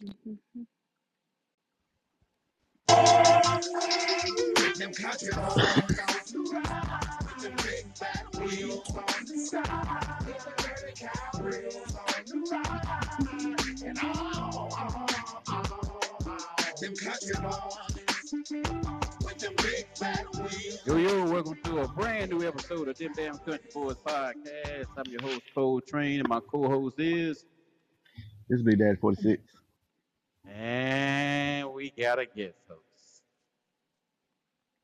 Yo, yo, welcome to a brand new episode of Them Damn Country Boys Podcast. I'm your host, Cole Train, and my co-host is, This is Big Daddy 46. And we got a guest host.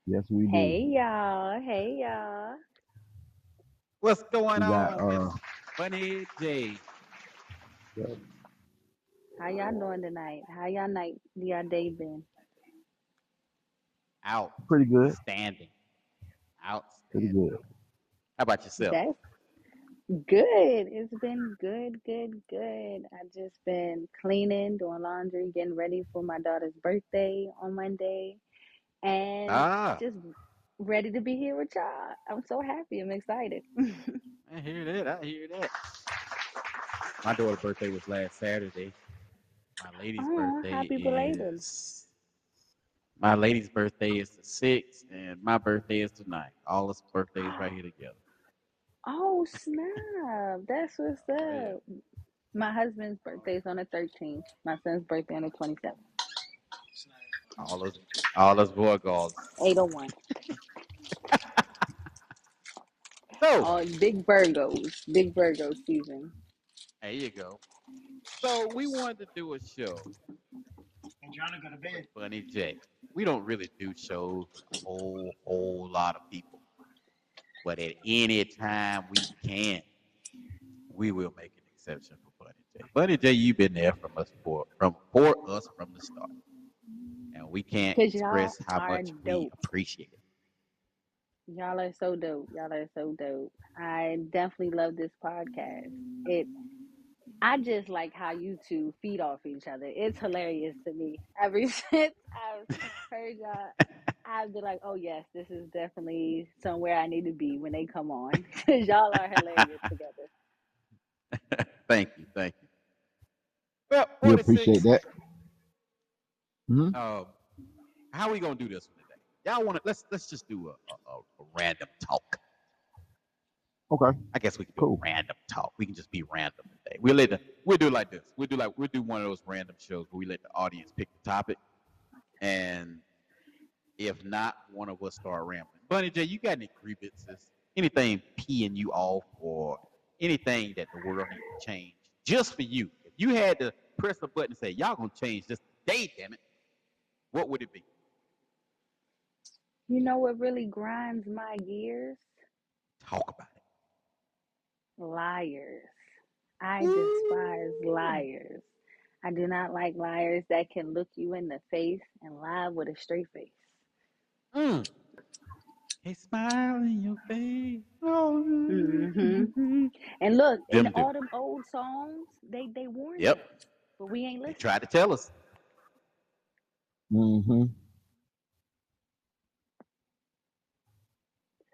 Yes, we do. Hey y'all, hey y'all. What's going We got, on, uh, Miss Bunny J? How y'all doing tonight? How y'all night, y'all day been? Out, Pretty good. standing, out. Pretty good. How about yourself? That's good. It's been good, good, good. I've just been cleaning, doing laundry, getting ready for my daughter's birthday on Monday, and Ah, just ready to be here with y'all. I'm so happy. I'm excited. I hear that. I hear that. My daughter's birthday was last Saturday. My lady's Oh, birthday happy belated. is. My lady's birthday is the sixth, and my birthday is tonight. All us birthdays right here together. Oh snap! That's what's oh, Yeah. up. My husband's birthday is on the 13th. My son's birthday on the 27th. All us, all us boy girls. 801. So Oh, big Virgos. Big Virgo season. there you go. So we wanted to do a show. And Johnny go to bed. Bunny J. We don't really do shows with a whole whole lot of people, but at any time we can, we will make an exception for Bunny J. Bunny J, you've been there from us for from for us from the start, and we can't express how much we appreciate it. Y'all are so dope. Y'all are so dope. I definitely love this podcast. It I just like how you two feed off each other. It's hilarious to me. Ever since I've heard y'all, I've been like, oh yes, this is definitely somewhere I need to be when they come on. Because y'all are hilarious together. thank you, thank you. Well, We appreciate that. hmm Um, how we gonna do this one today? Y'all want to let's let's just do a, a, a, a random talk. Okay. I guess we can do Cool. a random talk. We can just be random today. We'll let the we'll do like this. We'll do like we'll do one of those random shows where we let the audience pick the topic, and if not, one of us start rambling. Bunny J, you got any grievances? Anything peeing you off, or anything that the world needs to change just for you? If you had to press a button and say, "Y'all gonna change this day, damn it," what would it be? You know what really grinds my gears? Talk about it. Liars. I despise liars. I do not like liars that can look you in the face and lie with a straight face. Mm. A smile in your face. Oh. Mm-hmm. And look, in do. all them old songs, they they warned Yep. us, but we ain't They listening. tried to tell us. hmm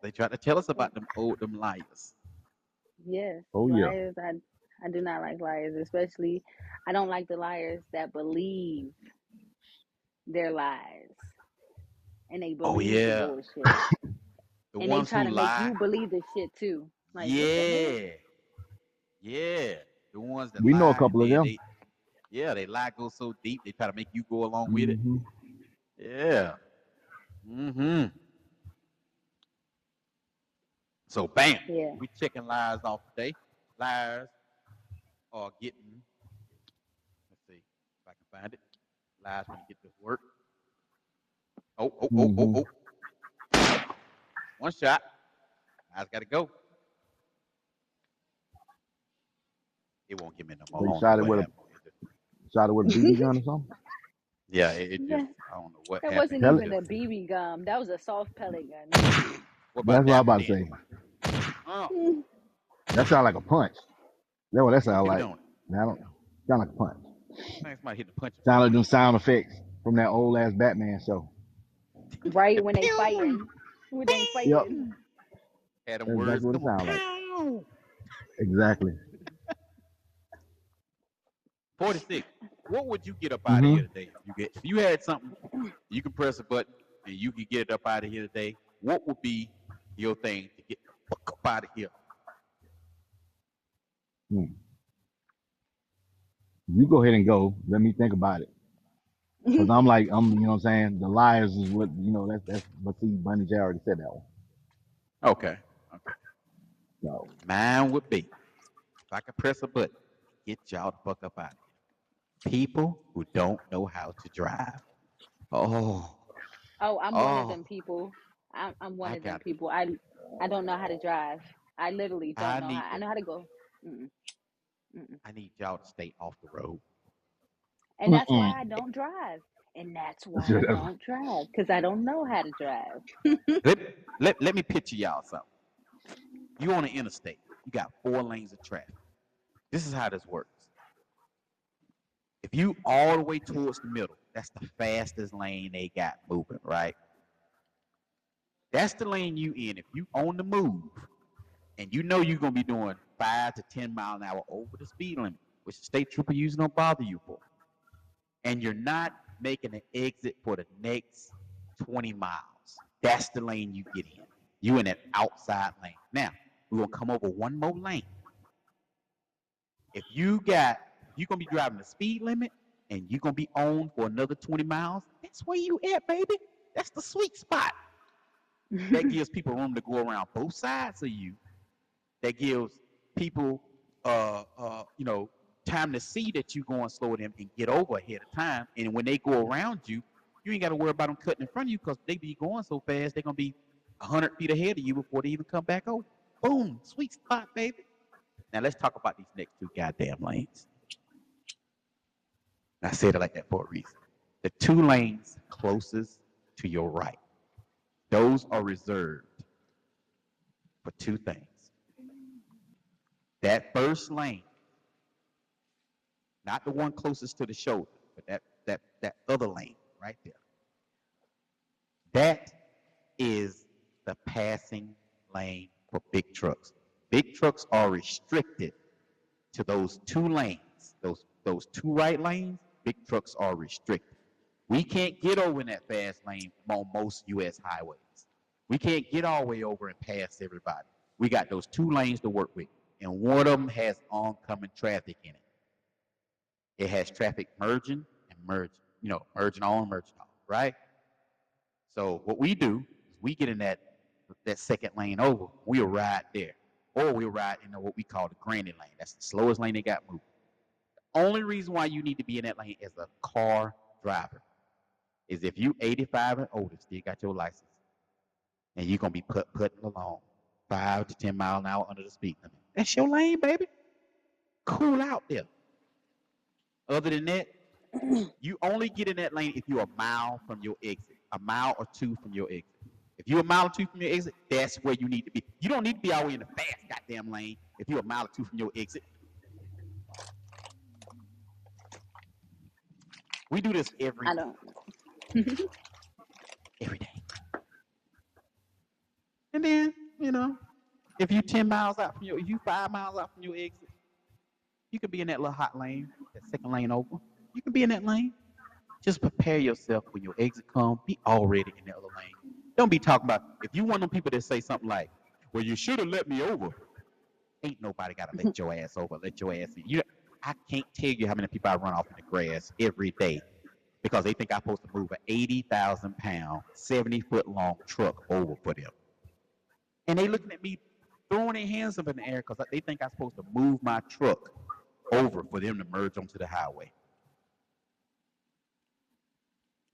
They tried to tell us about them old them liars. Yes, Oh, yeah. liars. I I do not like liars, especially I don't like the liars that believe their lies and they Oh, yeah. the bullshit The and they ones try who to lie. make you believe the shit too. Like what? Yeah. Yeah. The ones that We know a lie, couple of them. they- yeah, they lie go so deep they try to make you go along with it. hmm Yeah. Mm-hmm. So bam. Yeah. We checking lies off today. Liars are getting. Let's see if I can find it. Lies when you get to work. Oh, oh, oh, oh, oh. One shot. Lies got to go. It won't give me no more. So you I don't shot it with a- Shot it with a BB gun or something? Yeah, it, it just. Yeah. I don't know what That happened. wasn't Pellet. even a BB gum. That was a soft pellet gun. What That's what I'm about to say. Oh. That sound like a punch. That's what that sound like. on it. Now, I don't sound like a punch. Man, somebody hit the punch. Sound like them sound effects from that old ass Batman show. Right when they Pew! fighting. When they Yep. fighting. Had them That's words. exactly what it Come sound like. Exactly. 46. what would you get up out of Mhm. here today? If you get if you had something, you can press a button and you can get it up out of here today. What would be your thing to get the fuck up out of here? You go ahead and go. Let me think about it. Cause mm-hmm. I'm like, I'm, you know what I'm saying? The liars is what, you know, that's, that's, but see, Bunny J already said that one. Okay. Okay. So, Mine would be if I could press a button, get y'all the fuck up out of here. People who don't know how to drive. Oh, Oh, I'm one of Oh. them people. I'm, I'm one I of them got it. people. I I don't know how to drive. I literally don't I know. need How, I know how to go. Mm-mm. Mm-mm. I need y'all to stay off the road. And that's Mm-mm. why I don't drive. And that's why I don't drive because I don't know how to drive. let, let, let me picture y'all something. You on the interstate. You got four lanes of traffic. This is how this works. If you all the way towards the middle, that's the fastest lane they got moving, right? That's the lane you in. If you on the move and you know you're gonna be doing five to ten mile an hour over the speed limit, which the state trooper usually don't bother you for, and you're not making an exit for the next 20 miles, that's the lane you get in. You in that outside lane. Now, we're gonna come over one more lane. If you got you're gonna be driving the speed limit and you're gonna be on for another 20 miles, that's where you at, baby. That's the sweet spot. That gives people room to go around both sides of you. That gives people uh uh you know time to see that you're going slow them and get over ahead of time. And when they go around you, you ain't got to worry about them cutting in front of you because they be going so fast they're gonna be hundred feet ahead of you before they even come back over. Boom, sweet spot, baby. Now let's talk about these next two goddamn lanes. I said it like that for a reason. The two lanes closest to your right, those are reserved for two things. That first lane, not the one closest to the shoulder, but that that that other lane right there. That is the passing lane for big trucks. Big trucks are restricted to those two lanes. Those those two right lanes, big trucks are restricted. We can't get over in that fast lane on most US highways. We can't get all the way over and pass everybody. We got those two lanes to work with, and one of them has oncoming traffic in it. It has traffic merging and merging, you know, merging on, merging off, right? So what we do is we get in that that second lane over, we'll ride there. Or we'll ride in what we call the granny lane. That's the slowest lane they got moving. The only reason why you need to be in that lane as a car driver is if you 85 and older, still got your license, and you're gonna be put putting along five to 10 mile an hour under the speed limit. That's your lane, baby. Cool out there. Other than that, you only get in that lane if you're a mile from your exit, a mile or two from your exit. If you're a mile or two from your exit, that's where you need to be. You don't need to be all the way in the fast goddamn lane if you're a mile or two from your exit. We do this every I don't. every day. And then, you know, if you're 10 miles out from your, you five miles out from your exit, you could be in that little hot lane, second lane over. You can be in that lane. Just prepare yourself when your exit comes. Be already in the other lane. Don't be talking about, if you want them people that say something like, well, you should have let me over. Ain't nobody got to let your ass over, let your ass in. You, I can't tell you how many people I run off in the grass every day because they think I'm supposed to move an 80,000 pound, 70 foot long truck over for them. And they looking at me throwing their hands up in the air because they think I'm supposed to move my truck over for them to merge onto the highway.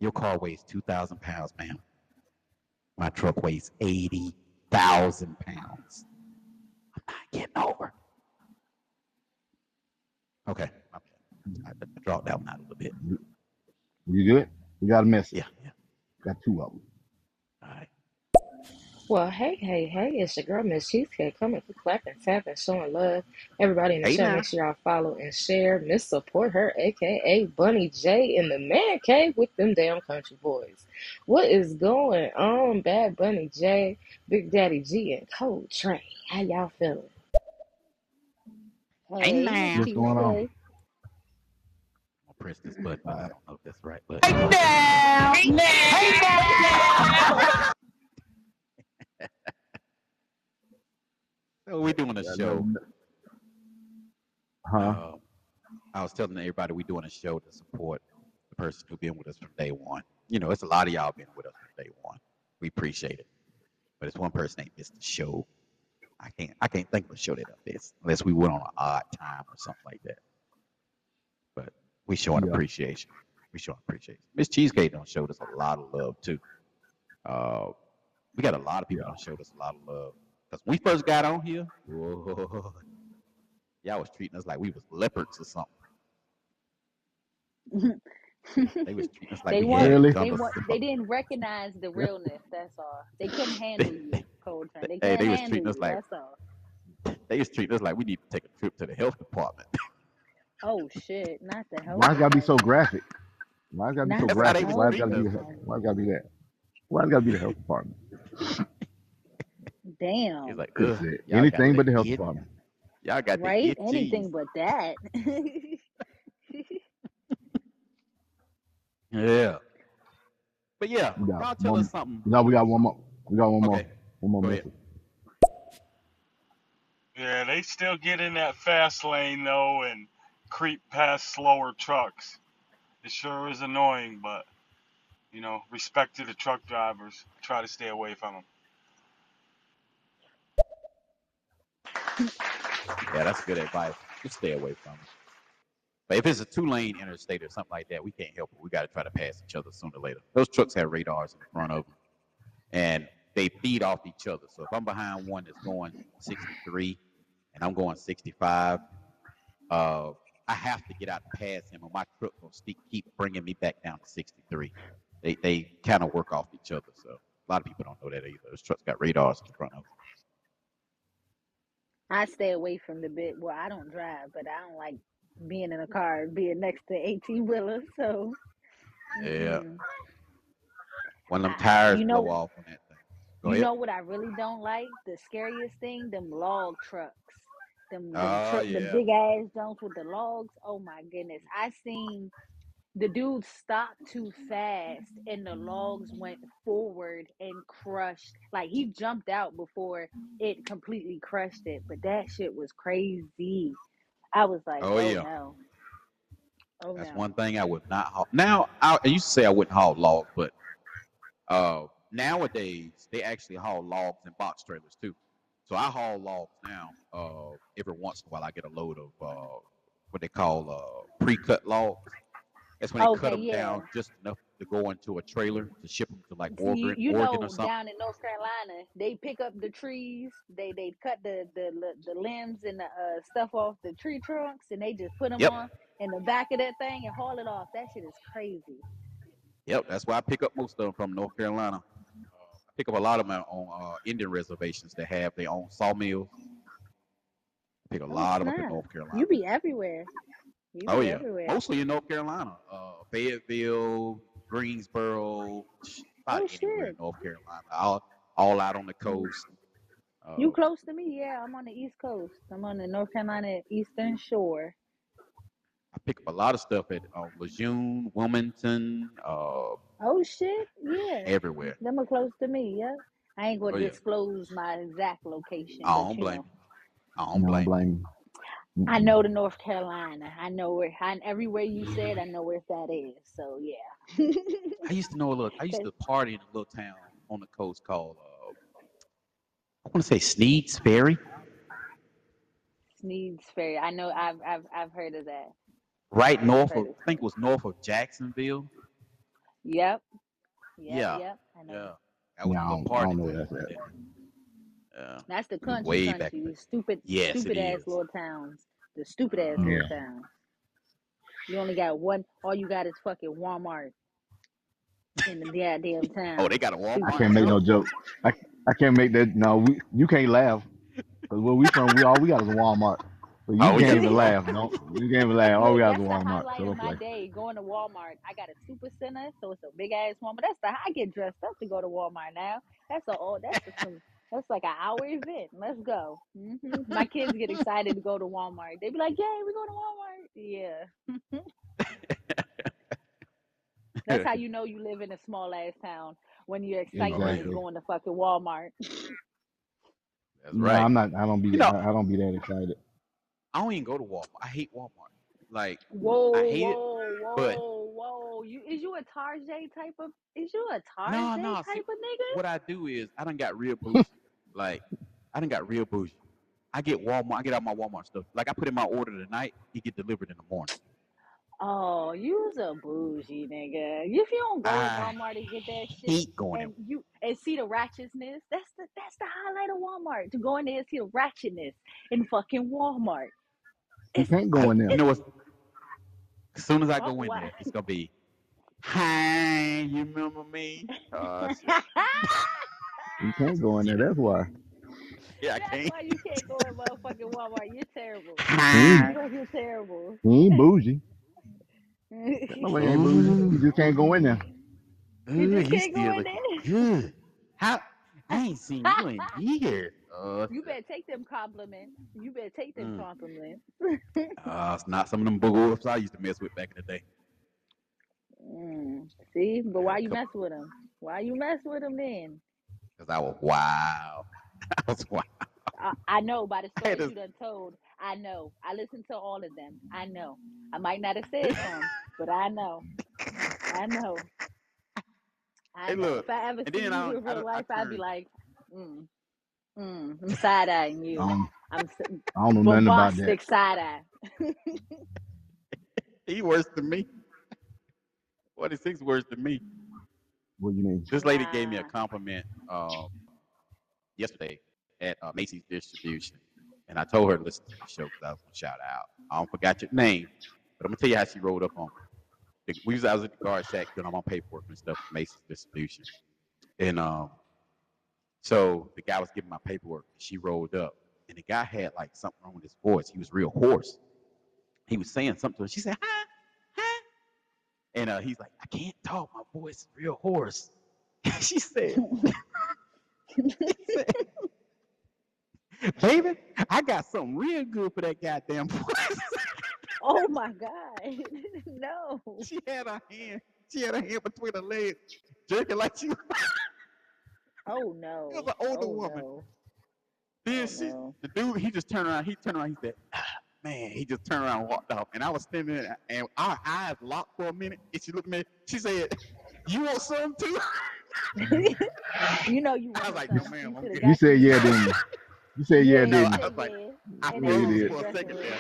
Your car weighs 2,000 pounds, ma'am. My truck weighs 80,000 pounds. I'm not getting over. Okay, bad. I, I dropped that one out a little bit. You good? We got a message. Yeah, yeah. Got two of them. All right. Well, hey, hey, hey, it's your girl, Miss Cheesecake, coming for clapping, tapping, showing love. Everybody in the Hey chat, now. make sure y'all follow and share. Miss Support Her, aka Bunny J, in the man cave with them damn country boys. What is going on, Bad Bunny J, Big Daddy G, and Cold Train? How y'all feeling? Hey Hey, now. What's going on? Tuesday. I'm press this button. I don't know if that's right. But so we're doing a Yeah, show. Huh? Uh, I was telling everybody we're doing a show to support the person who been with us from day one. You know, it's a lot of y'all been with us from day one. We appreciate it. But it's one person ain't missed the show. I can't I can't think of a show that missed unless we went on an odd time or something like that. But we showing Yeah. appreciation. We showing appreciation. Miss Cheesecake don't showed us a lot of love too. Uh, we got a lot of people Yeah. that showed us a lot of love. Cause we first got on here, whoa, y'all was treating us like we was leopards or something. They was treating us like they we weren't. Really? They guns. wa- They didn't recognize the realness. That's all. They couldn't handle you, Coltrane. They Hey, couldn't they was handle treating us you. like That's all. they was treating us like we need to take a trip to the health department. Oh shit! Not the health Why it gotta be so graphic? Why it gotta be so Not That's the how they graphic? Why it treating gotta be? Why it gotta be that? Why it gotta be the health department? He's Damn. like, ugh, shit. y'all got Anything but the health it, department. y'all got Right? it Anything but that. Yeah. But yeah, We got y'all tell one. us something. No, we got one more. We got one more. Okay, One more go ahead. message. Yeah, they still get in that fast lane though and creep past slower trucks. It sure is annoying, but you know, respect to the truck drivers. Try to stay away from them. Yeah, that's good advice. Just stay away from it. But if it's a two-lane interstate or something like that, we can't help it. We got to try to pass each other sooner or later. Those trucks have radars in front of them, and they feed off each other. So if I'm behind one that's going 63 and I'm going 65, uh, I have to get out and pass him, or my truck will keep bringing me back down to 63. They they kind of work off each other. So a lot of people don't know that either. Those trucks got radars in front of them. I stay away from the bit. Well, I don't drive, but I don't like being in a car being next to eighteen wheelers. So, Yeah, mm-hmm. one of them I, tires you blow know, off on that thing. Go you ahead. know what I really don't like? The scariest thing, them log trucks. Them them Oh truck, the big ass junks with the logs. Oh my goodness! I seen the dude stopped too fast and the logs went forward and crushed like he jumped out before it completely crushed it but that shit was crazy i was like Oh oh yeah. no oh That's no one thing I would not haul. Now I, I used to say I wouldn't haul logs, but uh, nowadays they actually haul logs and box trailers too. So I haul logs now. Uh, every once in a while I get a load of uh, what they call uh, pre-cut logs. That's when they cut them yeah down just enough to go into a trailer to ship them to like See, you, Oregon, you Oregon or know, something. down in North Carolina, they pick up the trees, they they cut the the the the limbs and the uh, stuff off the tree trunks, and they just put them Yep, on in the back of that thing and haul it off. That shit is crazy. yep. That's why I pick up most of them from North Carolina. I pick up a lot of them on uh, Indian reservations that have their own sawmills. Pick a Oh lot of them in! North Carolina. You be everywhere. You Oh yeah, everywhere. mostly in North Carolina, uh, Fayetteville, Greensboro, about Oh anywhere in shit! North Carolina, all all out on the coast. You Uh, close to me? Yeah, I'm on the East Coast. I'm on the North Carolina Eastern Shore. I pick up a lot of stuff at uh, Lejeune, Wilmington, uh, Oh shit! Yeah, everywhere. them are close to me. Yeah, I ain't Oh gonna yeah, disclose my exact location, I don't you blame know, you. I don't I don't blame blame you. I know the North Carolina. I know where. I, everywhere you said, I know where that is. So yeah. I used to know a little. I used to party in a little town on the coast called uh, I want to say Sneads Ferry, Sneads Ferry. I know. I've I've I've heard of that. right I've north of of. I think it was north of Jacksonville. Yep. Yep. Yeah, Yep. I know. yeah. That was Yeah, a I little I don't know where town that's right at. there. Yeah, That's the country, way country. then. The stupid, Yes, stupid ass is. little towns. The stupid ass Yeah. little towns. You only got one. All you got is fucking Walmart in the goddamn town. oh, they got a Walmart. I can't make no joke. I I can't make that. No, we you can't laugh because where we from, we all we got is a Walmart. So you Oh, can't got even laugh. No, you can't even laugh. All we got is a that's the Walmart. So of don't my day going to Walmart. I got a super center, so it's a big ass Walmart. That's the I get dressed up to go to Walmart now. That's a oh, that's a, some that's like an hour event. Let's go. hmm My kids get excited to go to Walmart. They'd be like, "Yay, we go to Walmart!" Yeah. That's how you know you live in a small ass town when your excitement is Exactly. going to fucking Walmart. That's No, right. I'm not. I don't be. You know- I, I don't be that excited. I don't even go to Walmart. I hate Walmart. Like Whoa, I hate it, whoa, whoa, but- whoa! You is you a Tarjay type of? Is you a Tarjay No, no, type see, of nigga? what I do is I done got real bougie. like I done got real bougie. I get Walmart. I get out my Walmart stuff. Like I put in my order tonight, it get delivered in the morning. Oh, you's a bougie nigga. If you don't go to Walmart and get that shit hate going and you and see the ratchetness, that's the that's the highlight of Walmart. To go in there and see the ratchetness in fucking Walmart. You can't go in there. You know what? As soon as I oh go in why? there, it's gonna be, "Hi, you remember me?" Uh. You can't go in there. That's why. yeah, I That's can't. why you can't go in motherfucking Walmart. You're terrible. He You're terrible. he ain't bougie. Nobody ain't bougie. You just can't go in there. you ooh, just can't go in there. good. How? I ain't seen you in years. Uh, You better take them compliments. You better take them mm. compliments. uh, it's not some of them booger whips I used to mess with back in the day. Mm. See, but why you mess with them? Why you mess with them then? cause I was wow. I was wild. I, I know by the I had stories this. you done told. I know. I listened to all of them. I know. I might not have said some, but I know. I know. I Hey, know. look, If I ever and see then you I, in real I life, I'd be like, mm, mm, I'm side eyeing you. don't. I'm s- I don't know nothing about that. bombastic side eye. He worse than me. Forty six words to me. What do you mean? This lady gave me a compliment um, yesterday at uh, Macy's Distribution, and I told her to listen to the show because I was gonna shout out. I don't forgot your name, but I'm gonna tell you how she rolled up on me. We was I was at the guard shack doing all my paperwork and stuff for Macy's Distribution, and um, so the guy was giving my paperwork. She rolled up, and the guy had like something wrong with his voice. He was real hoarse. He was saying something to her. She said, "Hi, hi," and uh, he's like, "I can't talk. My voice is real hoarse." she said, "Baby, I got something real good for that goddamn voice." oh my God. no. she had her hand, she had her hand between her legs, jerking like she Oh no. It was an older Oh woman. no. Then Oh she, no. the dude, he just turned around. He turned around. He said, ah, "Man," he just turned around and walked off. And I was standing there, and our eyes locked for a minute. And she looked at me. She said, "You want some too?" you know you I was wanted like, "No, some. ma'am, You I'm good." You said yeah, didn't you? You said yeah, Yeah, didn't I you? was like. I And No, you you did. for a second there.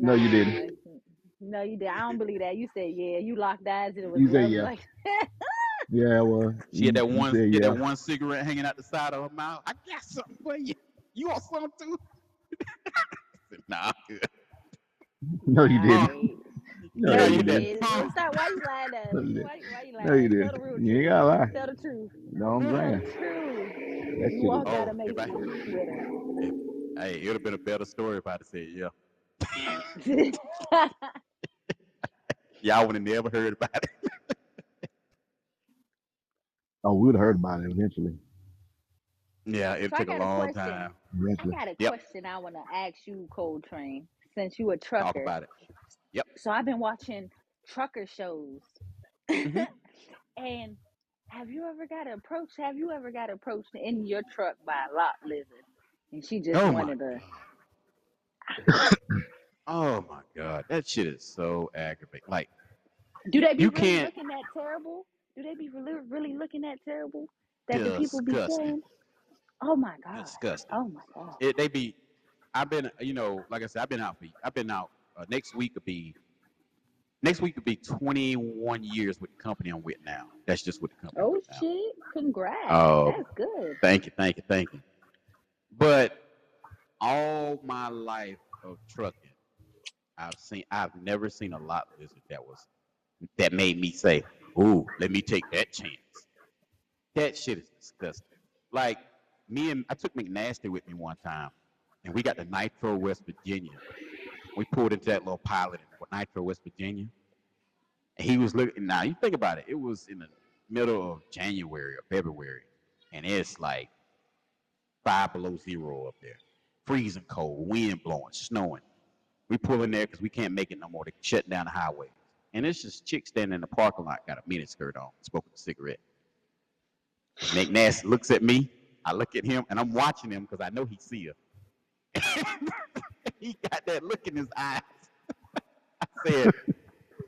No, you didn't. No, you did. I don't believe that. You said yeah. You locked eyes and it was You said yeah. Like Yeah, well, She had that one, said she had yeah. that one cigarette hanging out the side of her mouth. I got something for you. You want some too? I said, nah, I'm good. No, you didn't. No, No, you you you didn't. did. pump. Stop. Why you lying to No, us? you didn't. Why, why you No, you lying? Tell the didn't. real You ain't gotta lie. Tell the truth. No, I'm No, Tell the truth. that You walked out of if I, Macy's with if, hey, it would have been a better story if I'd have said yeah. her. Y'all would have never heard about it. Oh, we would have heard about it eventually. Yeah, it so I took a got a long question. time. I Eventually. got a Yep, question I want to ask you, Coltrane, since you a talk trucker. about it. Yep. So I've been watching trucker shows. hmm and have you ever got approached? Have you ever got approached in your truck by a lot lizard? And she just Oh my wanted to. god. Oh my god. That shit is so aggravating. Like Do they be you really can't. looking that terrible? Do they be really, really looking that terrible that the people be Disgusting. saying? Oh my god. Disgusting. Oh my god. It, they be. I've been. You know, like I said, I've been out. For, I've been out. Uh, next week will be. Next week will be 21 years with the company I'm with now. That's just with the company Oh shit! Congrats. Oh, That's good. thank you, thank you, thank you. But all my life of trucking, I've seen. I've never seen a lot lizard that was that made me say, "Ooh, let me take that chance." That shit is disgusting. Like me and I took McNasty with me one time, and we got to Nitro, West Virginia. We pulled into that little pilot in Nitro, West Virginia, and he was looking. Now you think about it, it was in the middle of January or February, and it's like five below zero up there, freezing cold, wind blowing, snowing. We pull in there because we can't make it no more. They shut down the highway. and it's just chick standing in the parking lot, got a mini skirt on, smoking a cigarette. McNass looks at me. I look at him, and I'm watching him because I know he see her. he got that look in his eyes. I said,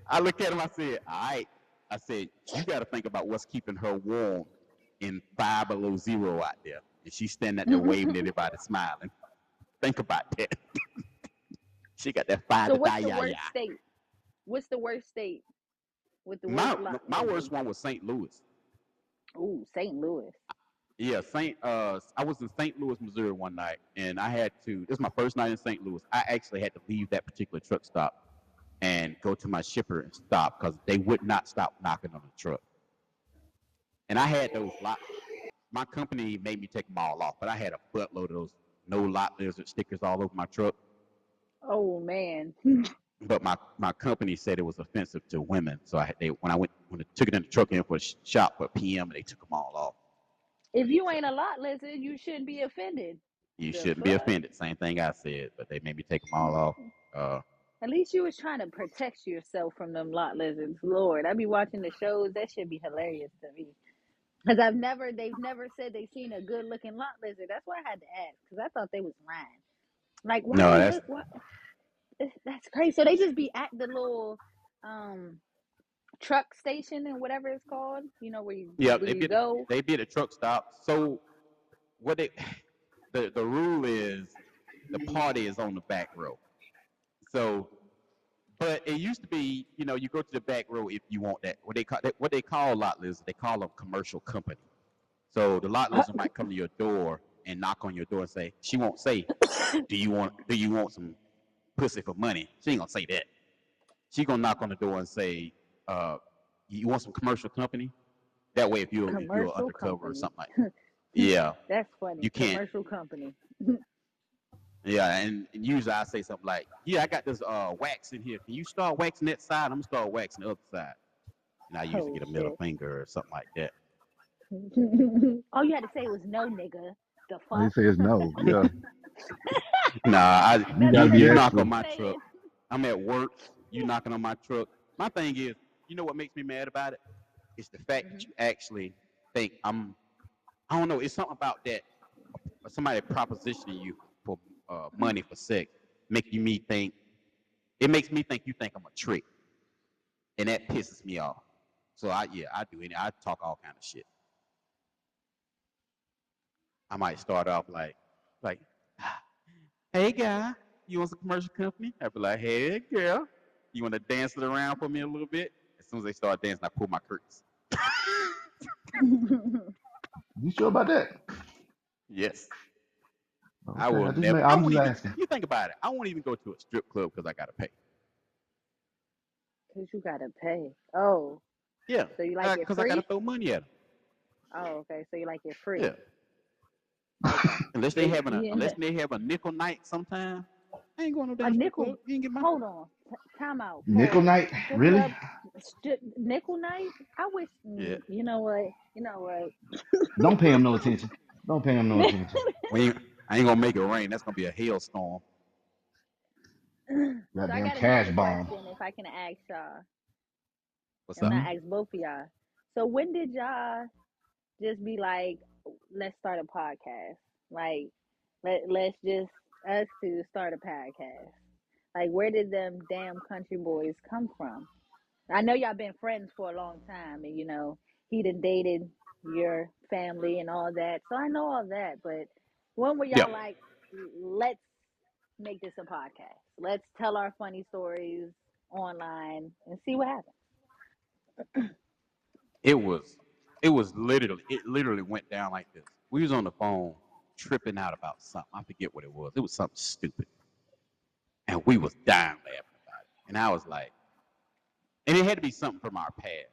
I look at him. I said, all right. I said, you got to think about what's keeping her warm in five below zero out there, and she's standing out there waving at everybody, smiling. Think about that. she got that fire So to die, what's the yeah, worst yeah. state? What's the worst state with the My worst lot my worst one was St. Louis. Ooh, St. Louis. Yeah, Saint. Uh, I was in St. Louis, Missouri one night, and I had to. This is my first night in St. Louis. I actually had to leave that particular truck stop and go to my shipper and stop because they would not stop knocking on the truck. And I had those lot. My company made me take them all off, but I had a buttload of those no lot lizard stickers all over my truck. Oh man. But my, my company said it was offensive to women, so I they when I went when I took it in the truck in for a shop for PM, they took them all off. If you ain't a lot lizard, you shouldn't be offended. You The shouldn't be fuck? offended. Same thing I said, but they made me take them all off. Uh, At least you was trying to protect yourself from them lot lizards. Lord, I be watching the shows. That should be hilarious to me. Cause I've never, they've never said they've seen a good looking lot lizard. That's why I had to ask. Cause I thought they was lying. Like, why? No, they that's- look, what? That's crazy. So they just be at the little um truck station and whatever it's called. You know where you Yeah, they you did- go. they be at a truck stop. So what they the the rule is the party is on the back row. So but it used to be, you know, you go to the back row if you want that. What they call what they call lot lizards, they call them commercial company. So the lot lizard might come to your door and knock on your door and say, she won't say, Do you want do you want some pussy for money? She ain't gonna say that. She gonna knock on the door and say, uh, you want some commercial company? That way if you're if you're Commercial undercover or something like that. Yeah. That's funny. You can't. Commercial company. Yeah, and, and usually I say something like, "Yeah, I got this uh wax in here. Can you start waxing that side? I'm gonna start waxing the other side." And I usually Oh, get a middle shit. finger or something like that. All you had to say was no, nigga. The They fuck. say it's no. Yeah. Nah, I You That's gotta you, you knock on my truck. I'm at work. You knocking on my truck. My thing is, you know what makes me mad about it? It's the fact that Mhm. you actually think I'm. I don't know. It's something about that. Somebody propositioning you for uh, money for sex, making me think. It makes me think you think I'm a trick, and that pisses me off. So I yeah I do it. I talk all kind of shit. I might start off like like, hey guy, you want some commercial company? I'd be like, hey girl, you want to dance it around for me a little bit? As soon as they start dancing, I pull my curtains. You sure about that? Yes, Okay. I will just never. make- I I'm won't even, asking. you think about it. I won't even go to a strip club because I gotta pay. Cause you gotta pay. Oh, Yeah, so you like it because I free? gotta throw money at them. Oh, okay. So you like it free. Yeah. unless they having a yeah. unless they have a nickel night sometime. I ain't going no A damn strip nickel. club. You ain't get my Hold on. T- time out. Nickel Pause. night? Strip Really? club, strip, nickel night. I wish. mm, Yeah. You know what? You know what? Don't pay him no attention. Don't pay him no attention. We ain't, I ain't gonna make it rain. That's gonna be a hailstorm. so I Goddamn got cash another bomb. question. If I can ask y'all, What's and up? I ask both of y'all. So when did y'all just be like, let's start a podcast? Like, let let's just us to start a podcast. Like, where did them damn country boys come from? I know y'all been friends for a long time, and you know he done dated your family and all that, so I know all that. But when were y'all Yeah. like, let's make this a podcast? Let's tell our funny stories online and see what happens. It was it was literally it literally went down like this. We was on the phone tripping out about something. I forget what it was. It was something stupid. And we was dying laughing about it. And I was like, and it had to be something from our past.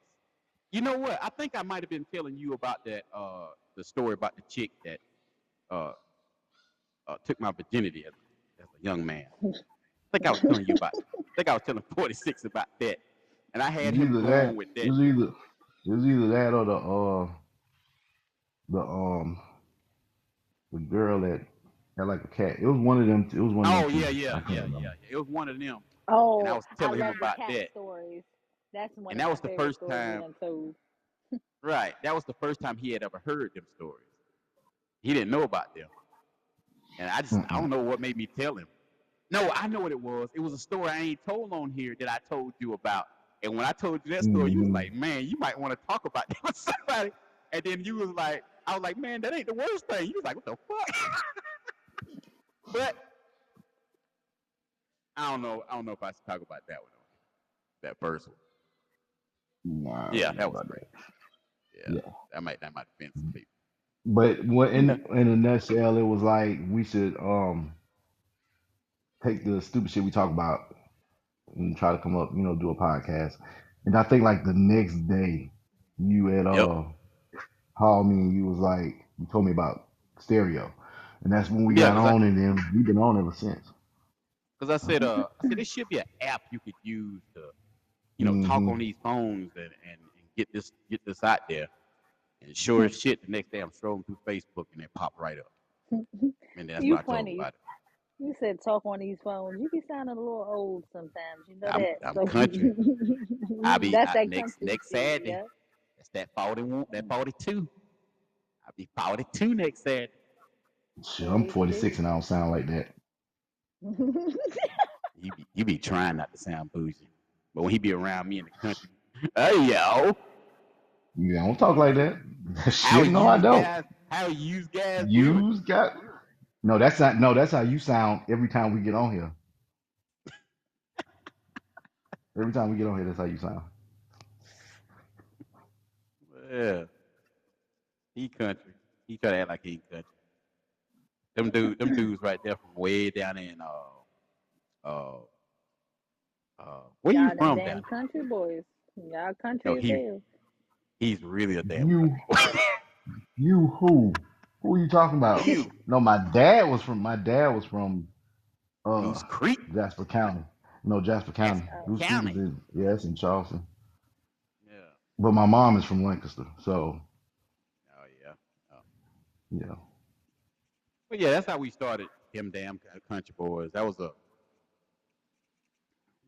You know what? I think I might have been telling you about that uh the story about the chick that uh, uh took my virginity as, as a young man. I think I was telling you about I think I was telling 46 about that. And I had him going that. with It that. was either it was either that or the uh the um the girl that had like a cat. It was one of them. It was one of Oh them. yeah, two. yeah, I can't yeah, remember. yeah. It was one of them. Oh, And I was I telling him love the about cat that. stories. That's one And of that my was the favorite first stories you time, done told. right? That was the first time he had ever heard them stories. He didn't know about them, and I just I Mm-mm. don't know what made me tell him. No, I know what it was. It was a story I ain't told on here that I told you about. And when I told you that story, you was hmm like, "Man, you might want to talk about that with somebody." And then you was like, "I was like, man, that ain't the worst thing." You was like, "What the fuck?" but I don't know. I don't know if I should talk about that one. That first one. Nah, Yeah, that was great. Yeah, Yeah. that might that might offend some people. But what in in a nutshell, it was like we should um take the stupid shit we talk about and try to come up, you know, do a podcast. And I think like the next day, you had Yep. uh called me and you was like, you told me about stereo, and that's when we Yeah, got cause I on, and then we've been on ever since. cause I said uh I said this should be an app you could use to you know talk hmm on these phones and, and, and get this get this out there. And sure as shit, the next day I'm scrolling through Facebook and it popped right up. And that's you what I told him funny. about it. You said talk on these phones. You be sounding a little old sometimes. You know I'm that. I'm So country. I be that's I, that next country next. Saturday. Yeah. That's that forty one that forty two. I'll be forty two next Saturday. Shit, I'm 46 and I don't sound like that. You be you be trying not to sound bougie. But when he be around me in the country, hey yo, Yeah, I don't talk like that. how Shit, no, I don't. guys how you guys doing? You's got no. That's not no. That's how you sound every time we get on here. Every time we get on here, that's how you sound. Yeah, he country. He try to act like he ain't country. Them dude, them dudes right there from way down in uh uh uh where you Y'all them from damn down? country boys. Y'all country as he hell. he's really a damn You, you who? Who are you talking about? you, No, my dad was from. My dad was from uh Goose Creek, Jasper County. No, Jasper County. Jasper Goose Creek County. is in yes in Charleston. But my mom is from Lancaster, so Oh yeah. Oh. yeah. But yeah, that's how we started them damn country boys. That was a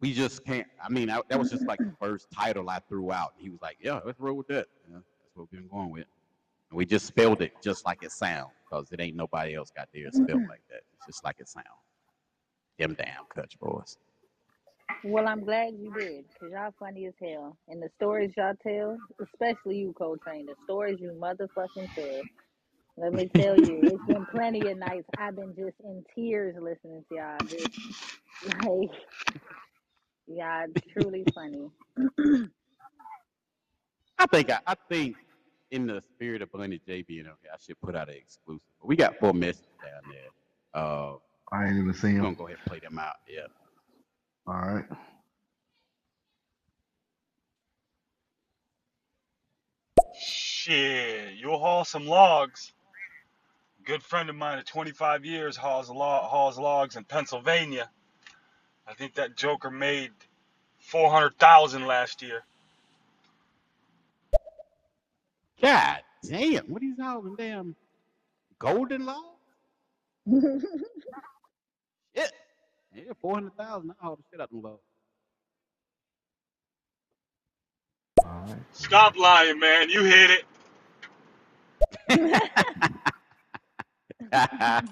we just can't. I mean, I, that was just like the first title I threw out. He was like, "Yeah, let's roll with that." You know, that's what we've been going with. And we just spelled it just like it sounds, because it ain't nobody else got theirs spelled like that. It's just like it sounds. Them damn country boys. Well, I'm glad you did, because y'all funny as hell. And the stories y'all tell, especially you, Coltrane, the stories you motherfucking tell. Let me tell you, it's been plenty of nights I've been just in tears listening to y'all. Just like, y'all truly funny. I think I, I think in the spirit of Bunny J being on here, I should put out an exclusive. We got four messages down there. Uh, I ain't even seen we're gonna him. go ahead and play them out. Yeah. All right. Shit, you'll haul some logs. Good friend of mine of 25 years hauls lo- hauls logs in Pennsylvania. I think that Joker made 400,000 last year. God damn, what are you talking damn golden law? Shit. Yeah, four hundred thousand. I haul the shit out them law. All right. Stop lying, man. You hit it.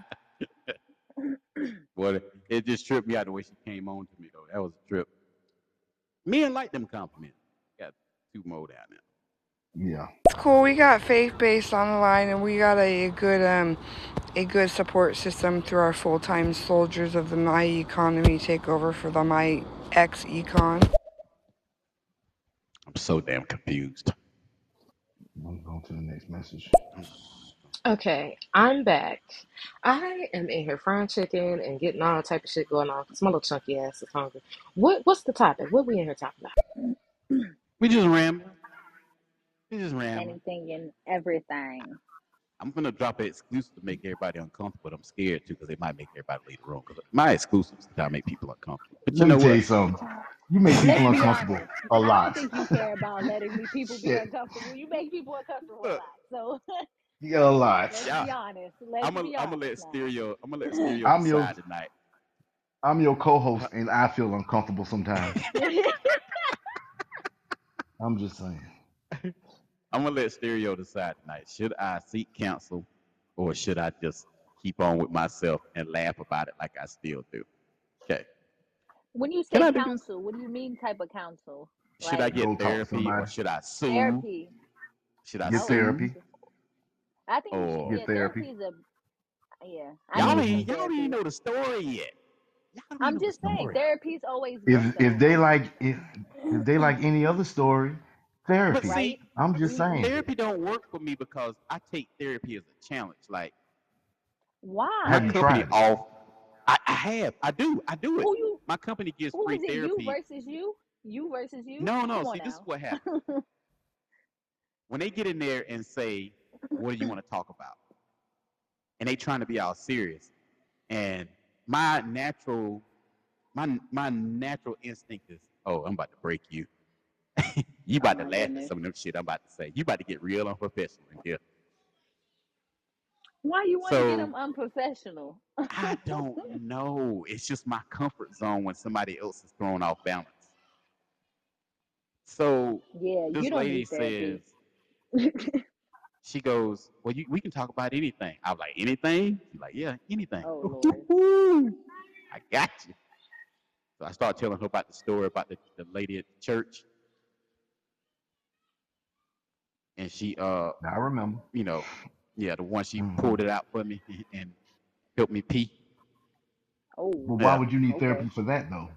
Boy, it- it just tripped me out the way she came on to me though. That was a trip. Men like them compliments. Got two more down there. Yeah. It's cool. We got faith based on the line, and we got a good um a good support system through our full time soldiers of the My Economy takeover for the My X Econ. I'm so damn confused. I'm going to the next message. Okay, I'm back. I am in here frying chicken and getting all type of shit going on because my little chunky ass is hungry. What What's the topic? What we in here talking about? We just rambling. We just rambling. Anything and everything. I'm gonna drop an exclusive to make everybody uncomfortable. But I'm scared too because it might make everybody leave the room. Because my exclusives sometimes make people uncomfortable. But you Let know me tell what? you something. You make Let's people be uncomfortable honest. a I lot. don't think you care about letting me people be Shit. uncomfortable. You make people uncomfortable a Look, lot. So Yeah, a lot. let's yeah. be honest. Let's I'm gonna be I'm gonna let honest now. stereo I'm gonna let stereo I'm your decide tonight. I'm your co-host, and I feel uncomfortable sometimes. I'm just saying. I'm gonna let Stereo decide tonight. Should I seek counsel, or should I just keep on with myself and laugh about it like I still do? Okay. When you Can say I do counsel, what do you mean type of counsel? Should I Like get talk to therapy, or somebody. should I sue? therapy? Should I Get Oh, sue? therapy. I think you should. Get Yeah, therapy. therapy is a. Yeah, I y'all need ain't y'all don't therapy. even know the story yet. Y'all don't even I'm know the just saying, story. therapy's always good If if though. they like if if they like any other story, But therapy. see, I'm just mm-hmm. saying. therapy don't work for me because I take therapy as a challenge. Like my Have Why? you company tried it? off. I, I have. I do. I do it. Who you? My company gives Who free is it? You therapy. versus you? You versus you? No, no. Come See, this is what happens. when they get in there and say, "What do you want to talk about?" and they trying to be all serious, and my natural, my my natural instinct is, "Oh, I'm about to break you. you Oh about to my laugh at some of them shit I'm about to say. You about to get real unprofessional in here." Why you want to get them unprofessional? I don't know. It's just my comfort zone when somebody else is thrown off balance. So yeah, you this lady says, she goes, Well, you, we can talk about anything. I was like, Anything? She's like, Yeah, anything. oh. I got you. So I start telling her about the story about the, the lady at the church. And she, uh, I remember. you know, yeah, the one she hmm pulled it out for me and helped me pee. Oh, But why Yeah. would you need okay. therapy for that though?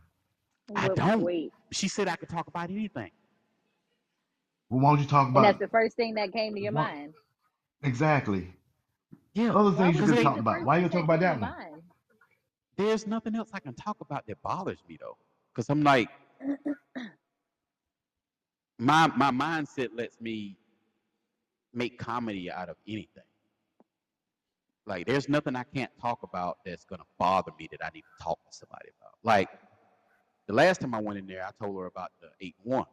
I don't. wait. She said I could talk about anything. Well, why don't you talk about? And that's the first thing that came to your what mind. exactly? Yeah, Other things you would because could that they, be talk about. Why thing you that talk about that one? mind? there's nothing else I can talk about that bothers me though. Because I'm like, my my mindset lets me make comedy out of anything. Like, there's nothing I can't talk about that's gonna bother me that I need to talk to somebody about. Like, the last time I went in there, I told her about the eight and one,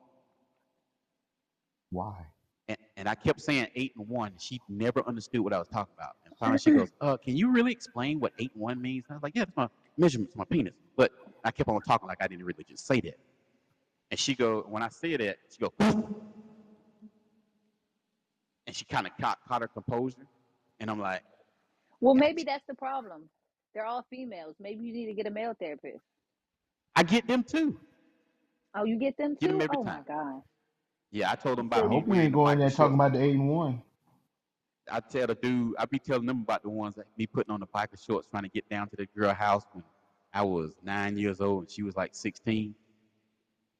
Why? and, and I kept saying eight and one. She never understood what I was talking about. And finally, she goes, "Uh, can you really explain what eight and one means?" And I was like, "Yeah, it's my measurements, my penis." But I kept on talking like I didn't really just say that. And she go, when I say that, she go, and she kind of caught, caught her composure, and I'm like, Well, maybe that's the problem. They're all females. Maybe you need to get a male therapist. I get them too. Oh, you get them Get them too? every Oh my time. God. Yeah, I told them I about So hope you wearing ain't the going there biker talking shorts. about the eight and one. I tell the dude, I be telling them about the ones that me putting on the biker shorts trying to get down to the girl house when I was nine years old and she was like 16.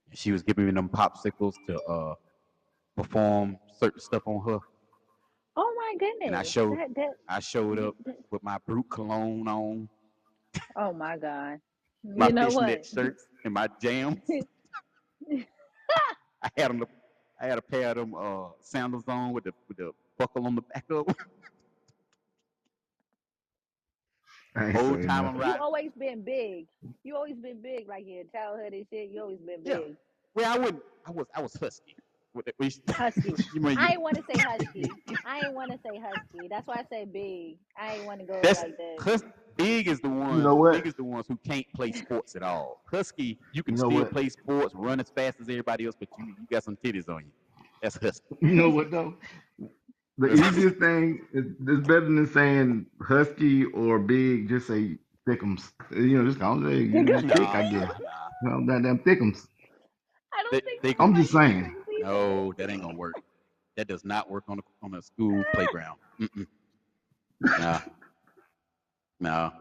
And she was giving me them popsicles to uh perform certain stuff on her. My And I showed That that, I showed up that with my brute cologne on, oh my God. my You know fishnet what? shirts and my jams. I had them I had a pair of them uh sandals on with the with the buckle on the back of 'em. I ain't Old saying time nothing. You always been big. You always been big, like in your childhood and shit. You always been big. Yeah. big. Well, I wouldn't. I was. I was husky. What we- Husky. you mean I ain't want to say husky. I ain't want to say husky. That's why I say big. I ain't want to go That's like that. hus- big is the one. You know what? Big is the ones who can't play sports at all. Husky, you can You know still what? play sports, run as fast as everybody else, but you you got some titties on you. That's husky. You know what though? The easiest thing is it's better than saying husky or big. Just say thickums. You know, just call it you know, thick. I guess. nah. You know, goddamn thickums. I don't They, think they, I'm just saying. No, that ain't gonna work. That does not work on a on a school playground. Mm-mm. Nah, no,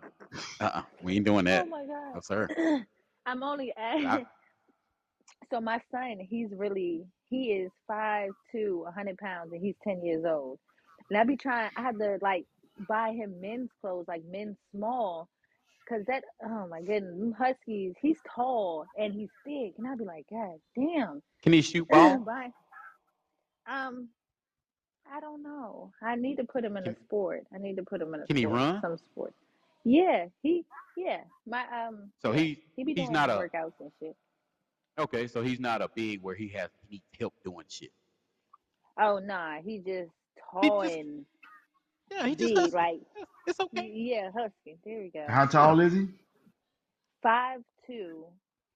uh-uh. we ain't doing that. Oh my No, God. sir. I'm only I, so my son, he's really he is five to a hundred pounds and he's ten years old. And I be trying I had to like buy him men's clothes, like men's small, cause that oh my goodness, huskies, he's tall and he's big. And I'd be like, God damn. can he shoot ball? Bye. Um, I don't know. I need to put him in a sport. I need to put him in a can he sport, run? some sport. Yeah, he yeah. My um So he He be he's doing not a workouts and shit. okay. So he's not a big where he has he help doing shit. Oh nah, he just He tall just and yeah, he just big, husky. like It's, it's okay. yeah, husky. There we go. How tall is he? Five two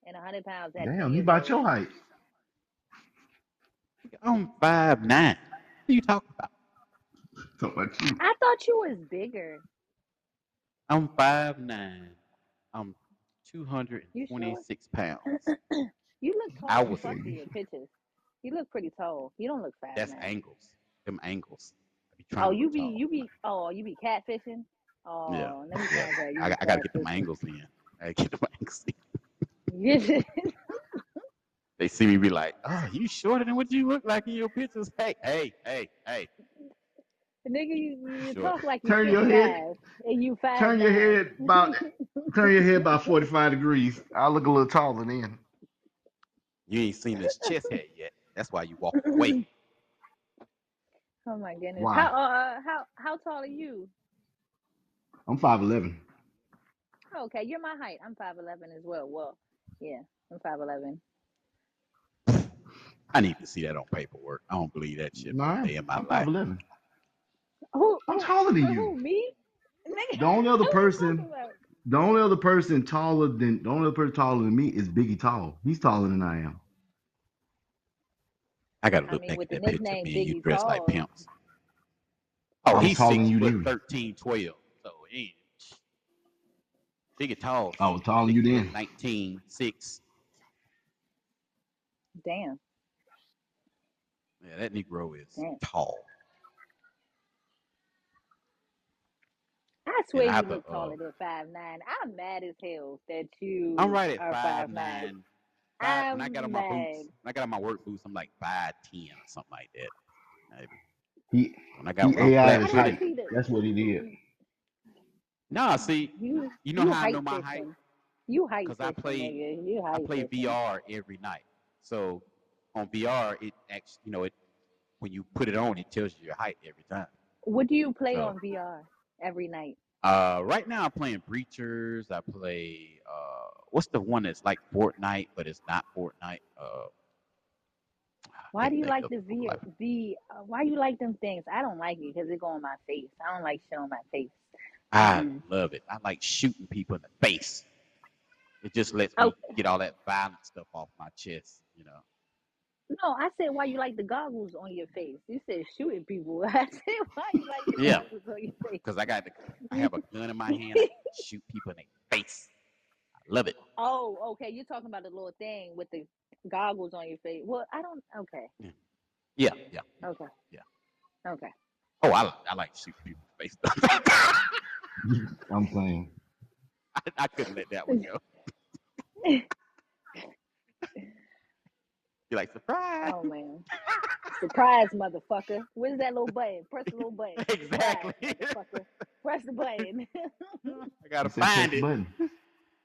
and a hundred pounds at Damn, you years about your height. I'm five nine. What are you talking about? Talking about you. I thought you was bigger. I'm five nine. I'm two hundred and twenty six sure? pounds. You look tall I as was in your pictures. You look pretty tall. You don't look fat. that's man. angles. Them angles. I be oh, trying Oh, you look be tall. you be oh you be catfishing. Oh, Yeah. let me Yeah. find out. You I, I gotta get them catfishing. angles in. I gotta get them angles in. They see me be like, oh, you shorter than what you look like in your pictures. Hey, hey, hey, hey. Nigga, you, you Sure. talk like you Turn your head. and you five Turn your head about. Turn your head about forty-five degrees. I look a little taller then. You ain't seen this chest hair yet. That's why you walk away. Oh my goodness. Why? How uh how how tall are you? I'm five eleven. Okay, you're my height. I'm five eleven as well. Well, yeah, I'm five eleven. I need to see that on paperwork. I don't believe that shit No, for a I'm day in my I'm five life. eleven. Who I'm who taller than who you. me? Nigga, The only other person, the only other person taller than the only other person taller than me is Biggie Tall. He's taller than I am. I gotta I look mean, back at that picture. nickname Me and you dressed like Tall, pimps. Oh, I'm he's taller six you foot then. 13, 12. So he ain't big and tall. I was taller than you then. 19, 6. damn, Yeah, that Negro is damn. tall. I swear I you have to look uh taller than five nine. I'm mad as hell that you. I'm right at are five five nine. nine. Five when I um, got on my boots, when I got on my work boots, I'm like five ten or something like that. Maybe. He When I got he AI flat his height. That's what he did. Nah, see, you you know you how I know my height? fishing. You height Because I play. You I play fishing. VR every night. So on VR, it actually, you know, it when you put it on, it tells you your height every time. What do you play So on VR every night? Uh, right now, I'm playing Breachers. I play uh, what's the one that's like Fortnite, but it's not Fortnite. Uh, Why do you like the V. V? Uh, why you like them things? I don't like it because it go on my face. I don't like shit on my face. I Mm-mm. love it. I like shooting people in the face. It just lets Oh me get all that violent stuff off my chest, you know. No, I said why you like the goggles on your face. You said shooting people. I said why you like the Yeah, goggles on your face. because I got the, I have a gun in my hand. I shoot people in their face. I love it. oh, okay. You're talking about the little thing with the goggles on your face. Well, I don't. Okay, Yeah, yeah, yeah, yeah. okay, yeah. okay. Oh, I, I like shooting people in the face. I'm saying. I, I couldn't let that one go. You're like surprise. Oh man, surprise, motherfucker. Where's that little button? Press the little button. Exactly. motherfucker. Press the button. I gotta He said press find it. button.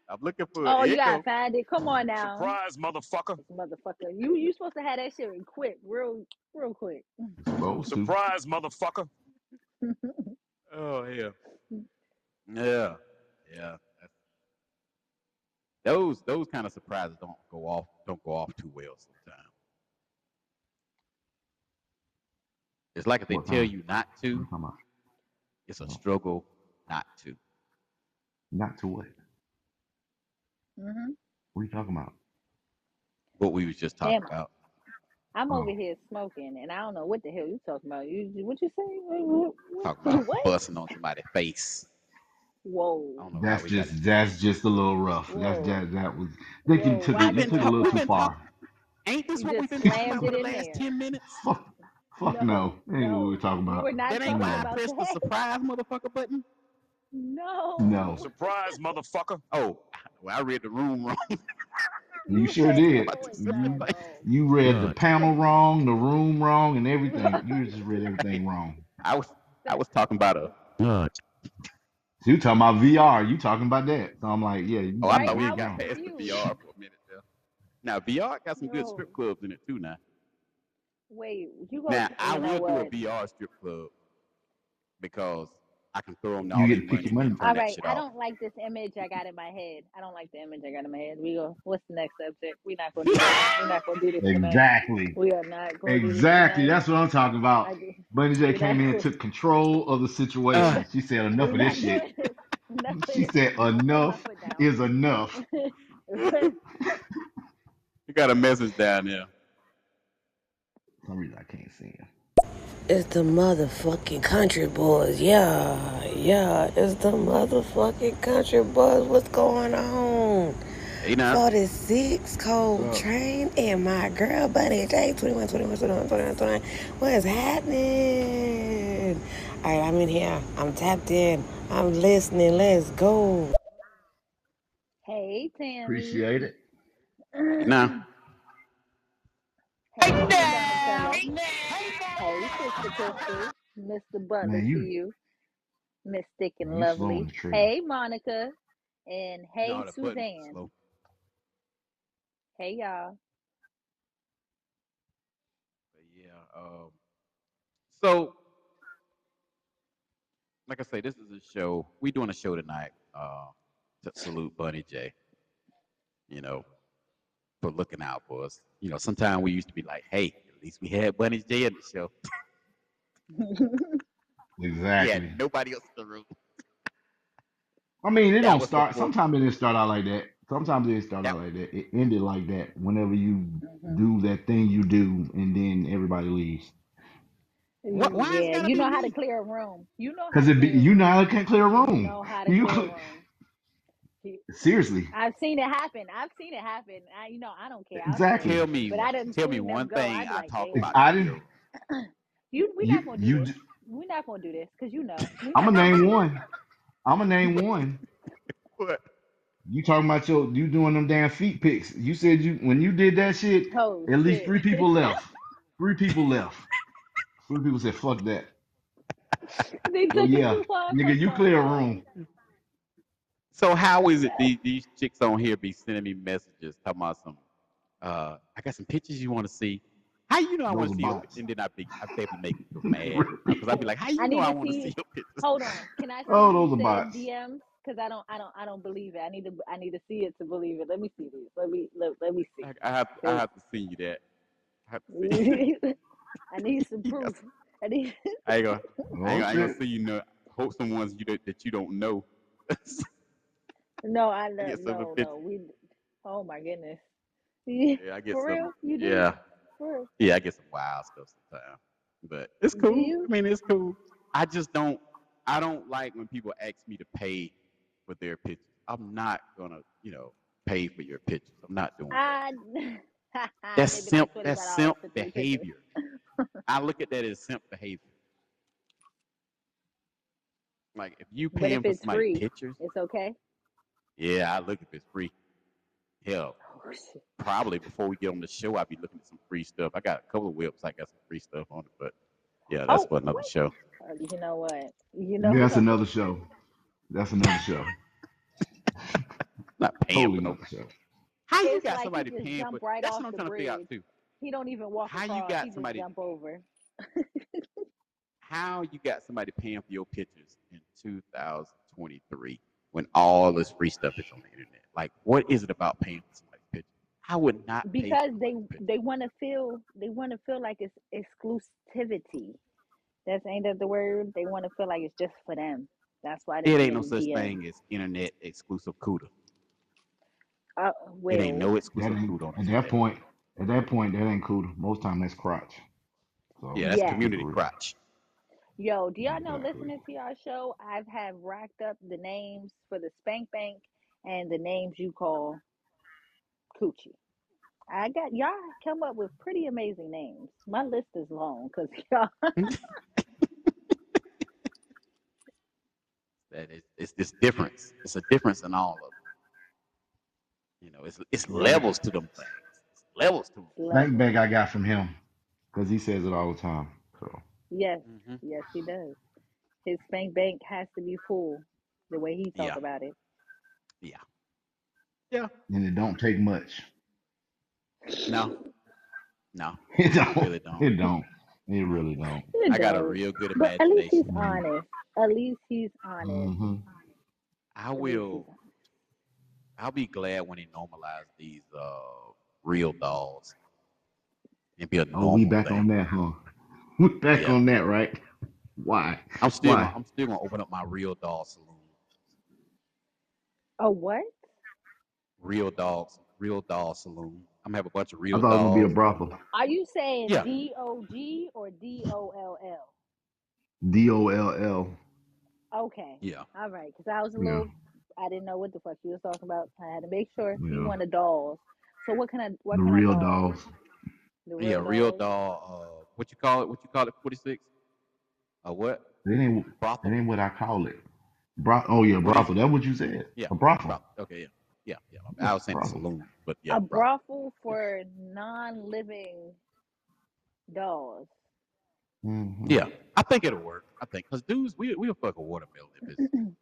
I'm looking for it. oh, Here you gotta find it. Come on now. Surprise, motherfucker. Motherfucker. You you supposed to have that shit quick, real real quick. Supposed. Surprise, motherfucker. Oh yeah, yeah, yeah. Those those kind of surprises don't go off don't go off too well sometimes. It's like if they tell you not to, talking about? it's a Oh, struggle not to. not to what? hmm What are you talking about? What we was just talking Damn, about. I'm over Oh, here smoking, and I don't know what the hell you talking about. You what you say? What? Talking about what? busting on somebody's face. I Whoa, don't know how that's we got just that's just a little rough. That's whoa, that that was. I think you whoa. took Why it. We've You been took it a talk. little We've too been far. talk. Ain't this you what we've been talking slammed about it for the in last there? ten minutes? Fuck, fuck No, no. Ain't what we no, were talking we about. were not That ain't talking why I No, about pressed the that. surprise motherfucker button. no. No, Surprise, motherfucker. Oh, well, I read the room wrong. You you sure read the did. about to room say, You inside you read the God. panel wrong, the room wrong, and everything. You just read everything wrong. I was I was talking about a. God. So you talking about VR? You talking about that? So I'm like, yeah, you Oh, I you Right, thought we read I it got was wrong. past the confused. VR for a minute there. Now VR got some good No, strip clubs in it too. Now, wait, you go. now You I know will do a what? VR strip club because I can throw them You all get that to pick money your money. turn All that right, shit I don't like this image I got in my head. I don't like the image I got in my head. We go. What's the next subject? We're not gonna do this. We're not gonna do this tonight. Exactly. We are not gonna do this Exactly. tonight. That's what I'm talking about. do. Bunny J came in and took control of the Uh, situation. She said, enough of this shit. Enough She said, I'm putting my enough is enough. you got a message down there. For some reason I can't see him. It's the motherfucking country boys. Yeah, yeah. It's the motherfucking country boys. What's going on? Hey now, 46 Cold What's up? Train and my girl Bunny J 21, 21, 21, 21, 21. What is happening? All right, I'm in here. I'm tapped in. I'm listening. Let's go. Hey, Tammy. Appreciate it. hey now. Hey, Mr. Donatello. Hey, Sister Crystal. Mr. Butler Man, to you you. Mystic and you slow lovely. the trigger. Hey, Monica. And hey, No, the button's Suzanne. slow. Hey, y'all. But yeah. Um. So, like I say, this is a show. We doing a show tonight. Uh, to salute Bunny J. You know, for looking out for us. You know, sometimes we used to be like, hey, at least we had Bunny J in the show. Exactly. had nobody else in the room. I mean, it That don't was start. before. Sometimes it didn't start out like that. Sometimes it didn't start That out like that. It ended like that. Whenever you Mhm. do that thing you do, and then everybody leaves. Why, why it's Yeah, gotta you be know how to me? clear a room. You know how Cause to it be clear a you room. know how to clear a You room. know how to You clear a room. You- seriously, I've seen it happen. I've seen it happen. I, you know, I don't care. Exactly. Tell me, But I didn't tell me one thing I'd be I like, talk If about I didn't, you. We're you not gonna do you, this. d- We're not gonna do this because you know I'm not gonna gonna name one. I'm gonna name one. What? You talking about your you doing them damn feet pics? You said you when you did that shit, Oh at least shit! three people left. Three people left. Three people said, "Fuck that." they Well, took it yeah, nigga, you clear a room. So how is it these, these chicks on here be sending me messages talking about some uh I got some pictures you want to see. How you know I want to see your bots. and then I be I they be making me mad because I'd be like, how I you know I want to see see. your pictures? Hold on. Can I see Oh, what those you are bots. DMs? Because I don't. I don't. I don't believe it. I need to. I need to see it to believe it. Let me see this. Let me. Let, let me see. I, I have I 'Cause have to send you that. I have to see. I need some Yes. proof. I need. I ain't gonna I Oh ain't, gonna- I ain't gonna see you know hope some ones you that, that you don't know. No, I I no get no. We. Oh my goodness. Yeah, I get For some. real? You do? Yeah, For real? yeah, I get some wild stuff sometimes, but it's Do cool. I you? mean, it's cool. I just don't. I don't like when people ask me to pay for their pictures. I'm not gonna, you know, pay for your pictures. I'm not doing that. I. That's they be like simp. twenty That's five dollars simp for three pictures. behavior. I look at that as simp behavior. Like if you But paying for it's free, pictures, it's okay. Yeah, I look if it's free. Hell, probably before we get on the show, I'll be looking at some free stuff. I got a couple of whips. I got some free stuff on it, but yeah, that's Oh for another what? show. You know what? You know That's what? another show. That's another show. Not paying Totally for no. show. How you It's got like somebody paying for? right That's off what I'm the trying to figure out bridge. too. He don't even walk How you got He somebody? jump over. How you got somebody paying for your pictures in 2023 when all this free stuff is on the internet? Like, what is it about paying for somebody's pictures? I would not pay because for they they want to feel they want to feel like it's exclusivity. That's ain't that the word? They want to feel like it's just for them. That's why they It ain't no such DM. thing as internet exclusive CUDA. Uh, It ain't well, no That exclusive ain't CUDA at that point. At that point, that ain't cool. Most time that's crotch. So Yeah, that's yes. keep it community crotch. Yo, do y'all know Exactly. listening to y'all show, I've have racked up the names for the spank bank and the names you call coochie. I got y'all come up with pretty amazing names. My list is long because y'all That is, it's this difference. It's a difference in all of them. You know, it's it's levels to them things. It's levels to them. bank levels. I got from him because he says it all the time. So Yes, hmm yes, he does. His spank bank has to be full the way he talk Yeah, about it. yeah, yeah. and it don't take much. No, no, It it don't. really don't. It don't. It really don't. It I got a don't. real good But at least he's imagination. Mm-hmm. honest. At least he's honest. Mm-hmm. I At least he's will. I'll be glad when they normalize these uh real dolls and be a Oh, we normal back on thing. that, huh? We back Yeah, on that, right? Why? I'm still gonna Why? I'm still gonna open up my real doll saloon. Oh what? Real dogs, real doll saloon. I'm gonna have a bunch of I real thought it was gonna be a dolls. brothel. Are you saying Yeah. D O G or D O L L? D O L L. Okay. Yeah. All right. Because I was a Yeah. little, I didn't know what the fuck you was talking about. I had to make sure you Yeah. wanted dolls. So what kind of what The kind real of dolls? dolls. The Yeah, real real dolls. doll. Uh, what you call it? What you call it? Forty six. A what? That ain't that Brothel. ain't what I call it. Bro- oh yeah, What brothel. That's what you said. Yeah. A brothel. Brothel. Okay. Yeah. Yeah. Yeah. Yeah, I was saying brothel. saloon, but yeah, A brothel. brothel for non-living dolls. hmm Yeah, I think it'll work. I think because dudes, we we'll fuck a watermelon if it's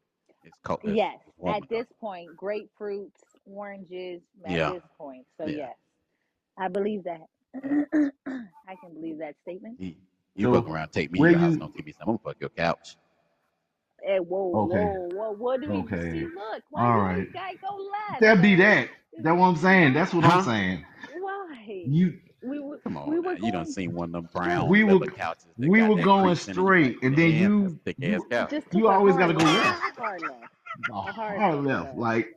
it's cold. It's Yes. At enough. this point, grapefruits, oranges. At Yeah. this point, so Yeah. yes, I believe that. I can believe that statement. You, you fuck So around, take me where to your house, you? don't give me some. I'm gonna fuck your couch. Hey, whoa, Okay. whoa, whoa! What do we see? Okay. Look, why All you right. always gotta go last, That'd be bro? that. That's what I'm saying. That's what I'm Huh? saying. Why? You We were Come we on, were. You done going seen one of them brown we were leather couches that we got were that going crease in it. You like, straight, and then damn, that's you a thick ass you couch. Just you a always hard gotta go left, left. hard left, A a hard hard left, left. bro. Like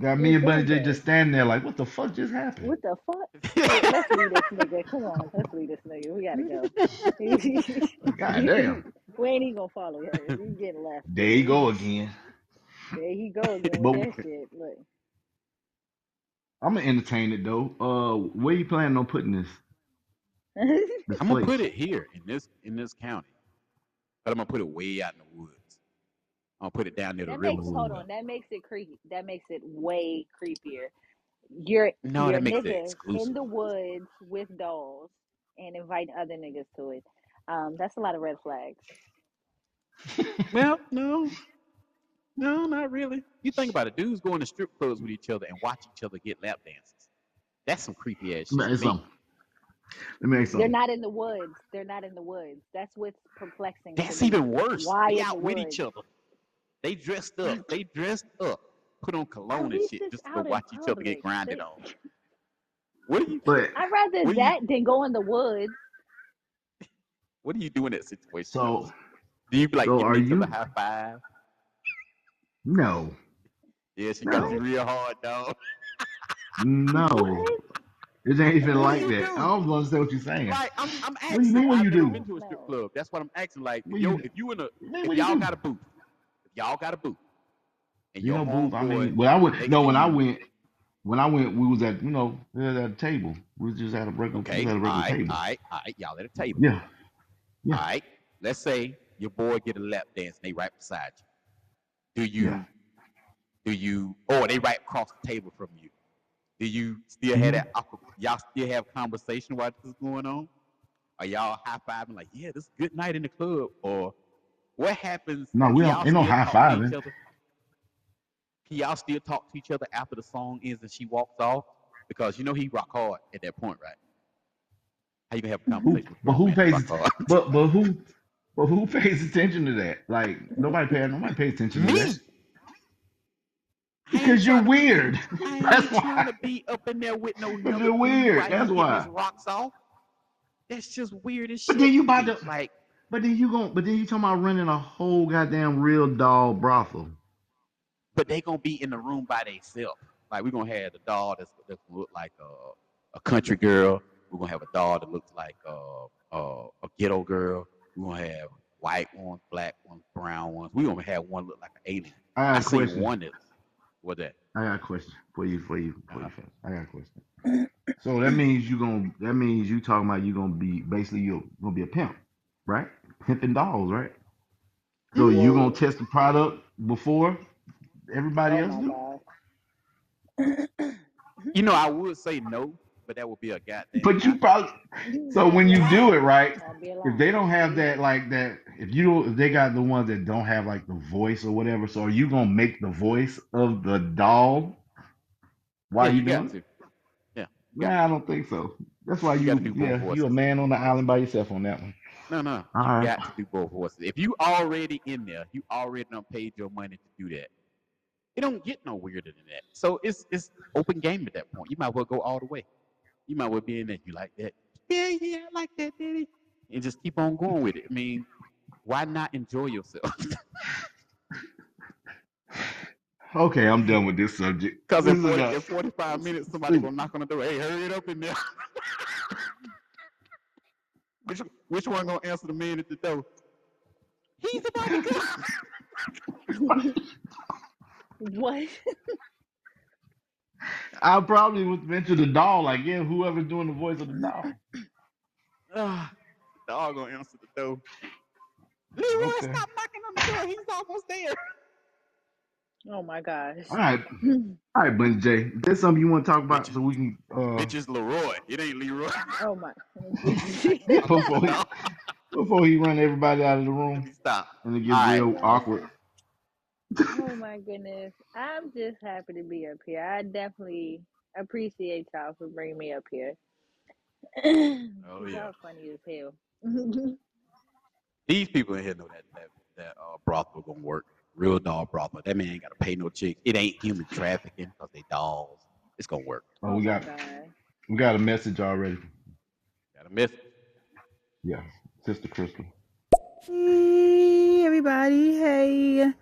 got me and Bunny J just standing there like, what the fuck just happened? What the fuck? Let's leave this nigga. Come on, let's leave this nigga. We gotta go. God damn. we ain't even gonna follow her. We getting left. There you go again. There he go again But that shit. Look. I'm gonna entertain it though. Uh, where you planning on putting this this I'm gonna place? put it here in this in this county, but I'm gonna put it way out in the woods. I'm gonna put it down near the that river makes hold on. That makes it creepy. That makes it way creepier. You're No, you're that makes it exclusive. in the woods with dolls and inviting other niggas to it. Um, that's a lot of red flags. Well, no, no, not really. You think about it, dudes going to strip clubs with each other and watch each other get lap dances. That's some creepy ass shit ask to me. something. Let me ask They're not in the woods. They're not in the woods. That's what's perplexing That's even worse. Why They in the out with woods? each other. They dressed up. They dressed up. Put on cologne oh, and shit just to go out in watch each other get public. grinded on. What do you But I'd rather what do you that than go in the woods. what do you do in that situation? so Do you be like so giving are each other you? a high five? No, Yeah, she got you real hard, dog. no. What? It ain't even What like you that. I do? don't understand what you're saying. Like I'm, I'm What do you asking. mean? What I've you never do? been to a strip club. That's what I'm asking. Like, What yo, you? if you in a, Man, if you y'all do? got a booth, if y'all got a booth, and You your know, booth. I mean, when I went, no, when I went, when I went, we was at, you know, we was at a table. We was just at a regular, okay, at a regular right, table. all right, all right, y'all at a table. Yeah, All yeah, right, let's say your boy get a lap dance and they right beside you. Do you, yeah. do you, or they right across the table from you? Do you still have hmm that y'all still have conversation while this is going on? Are y'all high fiving like, yeah, this is a good night in the club? Or what happens? No, we don't. Ain't no high talk to each fiving. Can y'all still talk to each other after the song ends and she walks off? Because you know he rock hard at that point, right? How you gonna have a Who? conversation with But who pays? But but who? But who pays attention to that? Like nobody pays. Nobody pays attention to Me. that because you're weird. I That's ain't trying why. to be up in there with no Because you're weird. That's why. rocks off. That's just weird as But then you about to. Like, But then you gon' But then you talking about running a whole goddamn real doll brothel. but they gonna be in the room by themselves. Like we're gonna have the doll that's that's gonna look like a, a country girl. We're gonna have a doll that looks like uh, uh, a ghetto girl. We're gonna have white ones, black ones, brown ones. We're gonna have one look like an alien. I I got a seen question. one that what that. I got a question for you. For you. For Uh-huh. you. I got a question. So that means you gonna. That means you talking about you gonna be basically you're gonna be a pimp, right? Pimping dolls, right? So you Whoa. gonna test the product before everybody Oh else my do? god. You know, I would say no, but that would be a goddamn But you probably. You So that'd when be you do lie. it right, That'd be a if lie. they don't have that like that, if you don't, if they got the ones that don't have like the voice or whatever, so are you gonna make the voice of the doll Yeah, while you you got doing it? to. Yeah, you got Nah, I don't think so. That's why you got to you, do both yeah, you a man on the island by yourself on that one. No, no, All you right. got to do both horses. If you already in there, you already done paid your money to do that. It don't get no weirder than that. So it's it's open game at that point. You might well go all the way. You might well be in there. You like that? Yeah, yeah, I like that, Daddy. And just keep on going with it. I mean, why not enjoy yourself? Okay, I'm done with this subject. Because This in, 40, in 45 minutes, somebody stupid. gonna knock on the door. Hey, hurry it up in there. which which one gonna answer the man at the door? He's about to come. What? I probably would mention the dog, like, yeah, whoever's doing the voice of the dog. Ah, dog gonna answer the door. Leroy, Okay. stop knocking on the door. He's almost there. Oh my gosh. All right. All right, Bunny J. Is there something you want to talk about Bitch, so we can uh bitch is Leroy. It ain't Leroy. Oh my. before he, before he run everybody out of the room stop. and it gets All right. real awkward. Oh my goodness. I'm just happy to be up here. I definitely appreciate y'all for bringing me up here. Oh 'Cause yeah. y'all funny as hell. These people in here know that that that uh, brothel gonna work. Real dog brothel. That man ain't gotta pay no chick. It ain't human trafficking because they dogs. It's gonna work. Oh, oh we got god. we got a message already. Got a message. Yeah, Sister Crystal. Hey, everybody. Hey.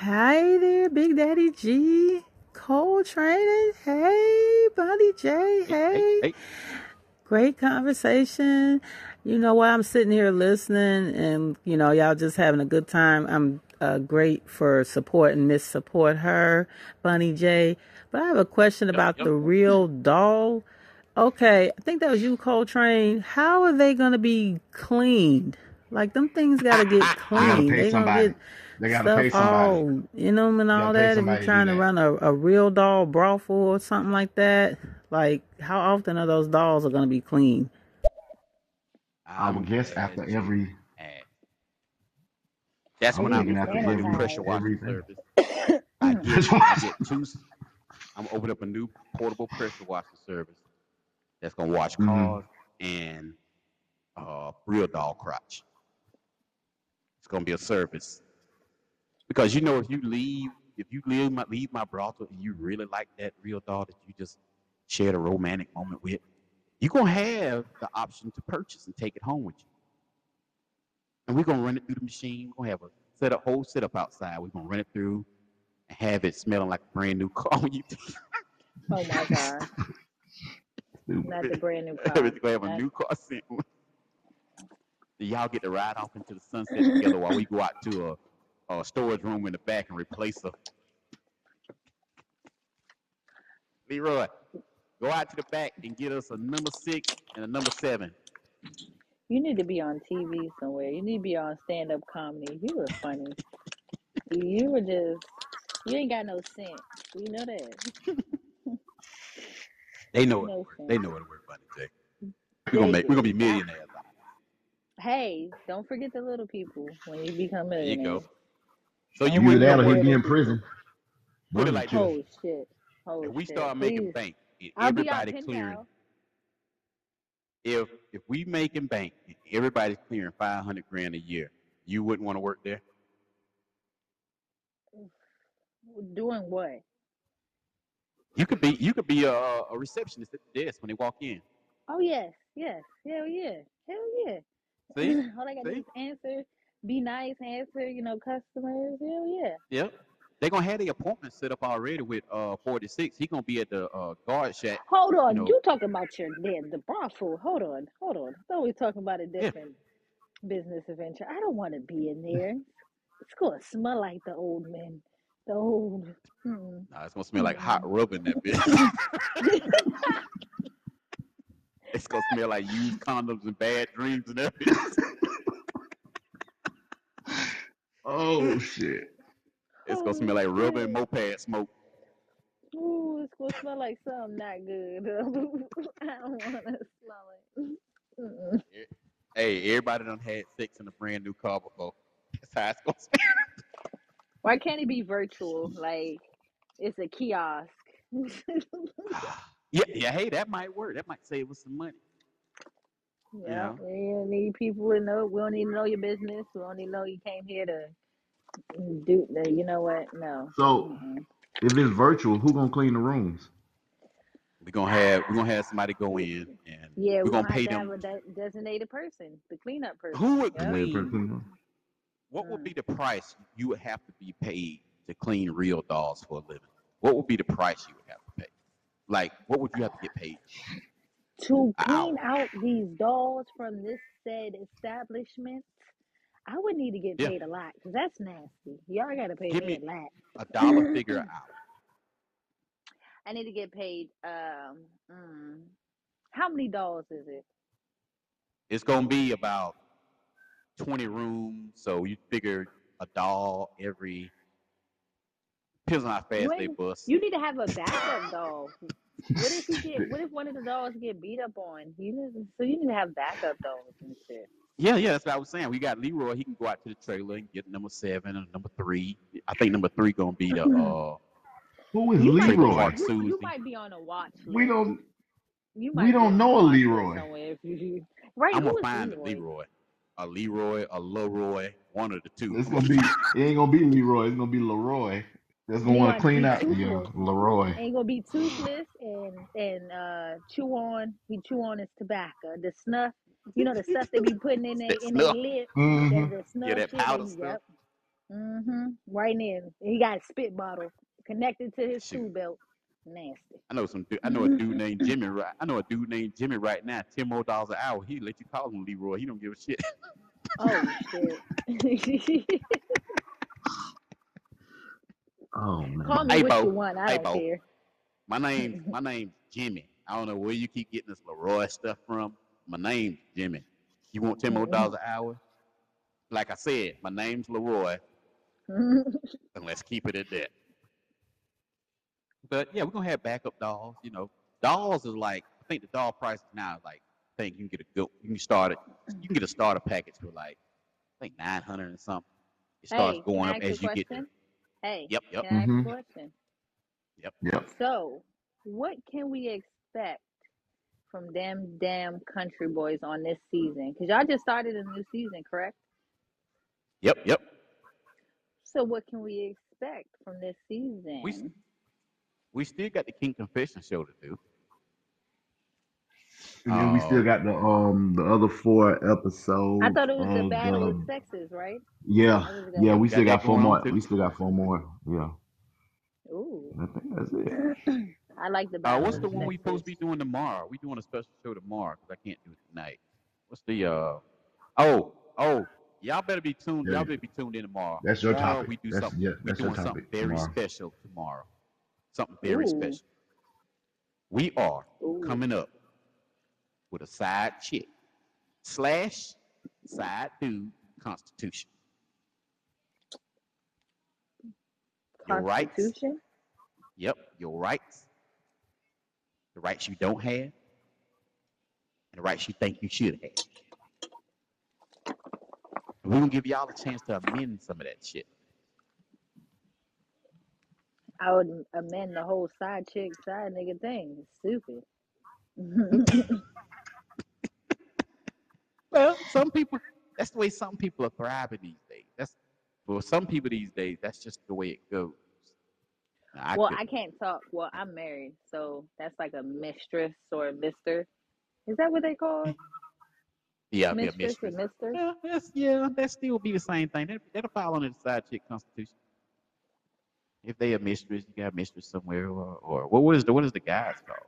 Hi there, Big Daddy G. Cole Training. Hey, Buddy J. Hey, hey, Hey. hey. Great conversation. You know what? I'm sitting here listening and, you know, y'all just having a good time. I'm uh, great for supporting Miss Support Her, Bunny J. But I have a question about yep. the real doll. Okay, I think that was you, Coltrane. How are they going to be cleaned? Like, them things got to get gotta cleaned. They to somebody. get They gotta pay stuff somebody. all in them and all that. If you're trying to that. run a, a real doll brothel or something like that, like, how often are those dolls are going to be cleaned? I would guess after every. Asked. That's I when was I thinking open after up a new pressure washing everything. service. I get That's I why. get two. s- I'm opening up a new portable pressure washing service that's gonna wash hmm cars and uh, real dog crotch. It's gonna be a service because you know if you leave if you leave my leave my brothel and you really like that real dog that you just shared a romantic moment with, you're gonna have the option to purchase and take it home with you. And we're gonna run it through the machine. We're gonna have a set up whole setup outside. We're gonna run it through and have it smelling like a brand new car when you Oh my god. Not the brand new car. We're gonna have a Not new car scent. Y'all get to ride off into the sunset together while we go out to a, a storage room in the back and replace her. Leroy, go out to the back and get us a number six and a number seven. You need to be on TV somewhere. You need to be on stand up comedy. You were funny. You were just you ain't got no sense. You know that. They know it No. They know it work, Bunny J. We're gonna make we're gonna be millionaires. Hey, don't forget the little people when you become it. There you go. So you Don't Either wouldn't know that he'd be in prison. people. put it like J. this. Oh shit. Oh If we shit. start making Please. bank and I'll be out everybody pen clearing pal. If if we making bank everybody's clearing five hundred grand a year, you wouldn't want to work there. Doing what? You could be you could be a, a receptionist at the desk when they walk in. Oh yes, yes. Hell yeah. Hell yeah. See, All I gotta do is answer, be nice, answer, you know, customers. Hell yeah. yep. They gonna have the appointment set up already with uh forty six. He gonna be at the uh guard shack. Hold You on, know, you talking about your the, the brothel. Hold on, hold on. I thought we were talking about a yeah. different business adventure. I don't want to be in there. It's gonna smell like the old men. The old. Mm, Nah, it's gonna smell like hot mm-mm. rub in that bitch. it's gonna smell like used condoms and bad dreams and everything. Oh shit. It's gonna smell like rubber and shit. moped smoke. Ooh, it's gonna smell like something not good. I don't wanna smell it. Mm-mm. Hey, everybody done had sex in a brand new car before. That's how it's gonna smell. Why can't it be virtual? Like it's a kiosk. yeah, yeah. Hey, that might work. That might save us some money. You Yeah, know. we don't need people to know. We don't need to know your business. We don't need to know you came here to do. The, you know what? No. So Mm-mm. if it's virtual, who gonna clean the rooms? We're gonna have we're gonna have somebody go in and Yeah, we're we're gonna gonna have pay to have them. a de- designated person, the cleanup person. Who would Yep. Is there person clean? clean? What would Mm. be the price you would have to be paid to clean real dolls for a living, what would be the price you would have to pay? Like, what would you have to get paid To an hour? clean out these dolls from this said establishment, I would need to get Yeah, paid a lot because that's nasty. Y'all gotta pay give me a lot. a dollar figure an hour. I need to get paid. Um, mm, how many dolls is it? It's gonna be about twenty rooms, so you figure a doll every depends on how fast they bust. You need to have a backup doll. What if you get? What if one of the dolls get beat up on? You need, so you need to have backup dolls and shit. Yeah, yeah, that's what I was saying. We got Leroy. He can go out to the trailer and get number seven and number three. I think number three gonna be the uh Who is You might be. Leroy? Heart You you might be on a watch We don't You we might be don't know a Leroy. you, right? I'm gonna is find a Leroy? Leroy, a Leroy, a Leroy, one of the two. It's gonna be it ain't gonna be Leroy. It's gonna be Leroy. That's gonna want to clean be out yeah, toothless. Leroy. Ain't gonna be toothless and and uh chew on. He chew on his tobacco, the snuff. You know the stuff they be putting in their that in their snuff. lip. hmm That the Yeah, snuff that powder be stuff. yep. Mm-hmm. Right in. He got a spit bottle connected to his Shoot. tool belt. Nasty. I know some. du- I know a dude named Jimmy. Right. I know a dude named Jimmy right now. Ten more dollars an hour. He let you call him Leroy. He don't give a shit. oh shit. Oh man. Call me hey, what you want. I Hey, don't Bo. care. My name's my name's Jimmy. I don't know where you keep getting this Leroy stuff from. My name's Jimmy. You want ten more dollars an hour? Like I said, my name's Leroy, and let's keep it at that. But yeah, we're gonna have backup dolls. You know, dolls is like I think the doll price now is like I think you can get a good you can start it you can get a starter package for like I think nine hundred and something. It starts hey, going up ask you a as you get there. question? Hey, Yep, yep, can I ask you hmm question? yep. Yep. So, what can we expect from them damn country boys on this season? Because y'all just started a new season, correct? Yep, yep. So, what can we expect from this season? we we still got the King Confession show to do. And then we still got the um the other four episodes. I thought it was the of battle of the sexes, right? yeah yeah we got still got four more too. we still got four more yeah Ooh, I think that's it I like the Uh, what's the the one we supposed to be doing tomorrow? We doing a special show tomorrow because I can't do it tonight. What's the uh? Oh, oh, y'all better be tuned. yeah Y'all better be tuned in tomorrow. that's your Tomorrow topic we do that's something. yeah We that's your doing something very tomorrow special tomorrow. Something very Ooh, special. We are ooh. coming up with a side chick slash side dude constitution. Your rights. Constitution? Yep, your rights. The rights you don't have, and the rights you think you should have. We're gonna give y'all a chance to amend some of that shit. I would amend the whole side chick, side nigga thing. It's stupid. Well, some people that's the way some people are thriving these days. That's for some people these days, that's just the way it goes. Now, I well, could I can't talk. Well, I'm married, so that's like a mistress or a mister. Is that what they call yeah, be a mistress or mistress. mister? Yeah, that's yeah, that still be the same thing. That that'll fall under the side chick constitution. If they a mistress, you got a mistress somewhere, or, or what what is the what is the guys called?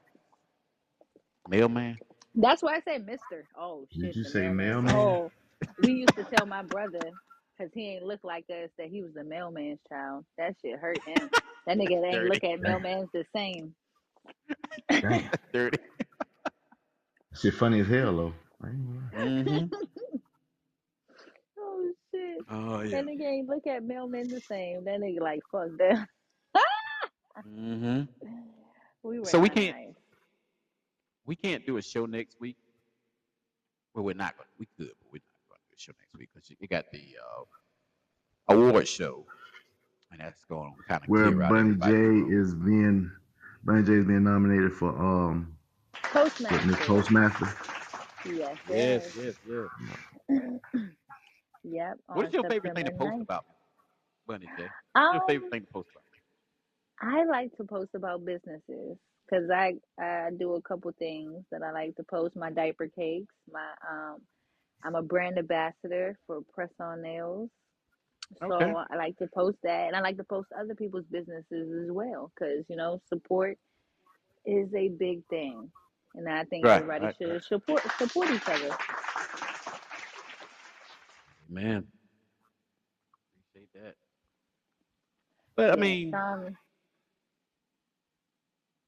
Mailman. That's why I say mister. Oh did you say mailman. mailman Oh, we used to tell my brother because he ain't look like us that he was the mailman's child. That shit hurt him. That nigga ain't Dirty. look at damn mailmans the same. damn Dirty. shit funny as hell though I ain't gonna lie. Mm-hmm. Oh shit. Oh yeah. That nigga ain't look at mailmen the same. That nigga like fuck that. Mm-hmm. we were So we can't nice. we can't do a show next week. Well, we're not going. to We could, but we're not going to do a show next week because you got the uh, award show, and that's going to kind of where clear out Bunny. J is being Bunny J is being nominated for um fitness Postmaster. Postmaster Yes, Yes, yes. yes, yes. Yep. What on is your favorite thing to post 9th. about, Bunny J? What's your favorite Um, thing to post about? I like to post about businesses because I I do a couple things that I like to post. My diaper cakes. My um, I'm a brand ambassador for Press On Nails. So Okay. I like to post that, and I like to post other people's businesses as well, because you know support is a big thing, and I think Right. everybody Right. should Right. support support each other. Man. Appreciate that. But I Yeah, mean, Sean,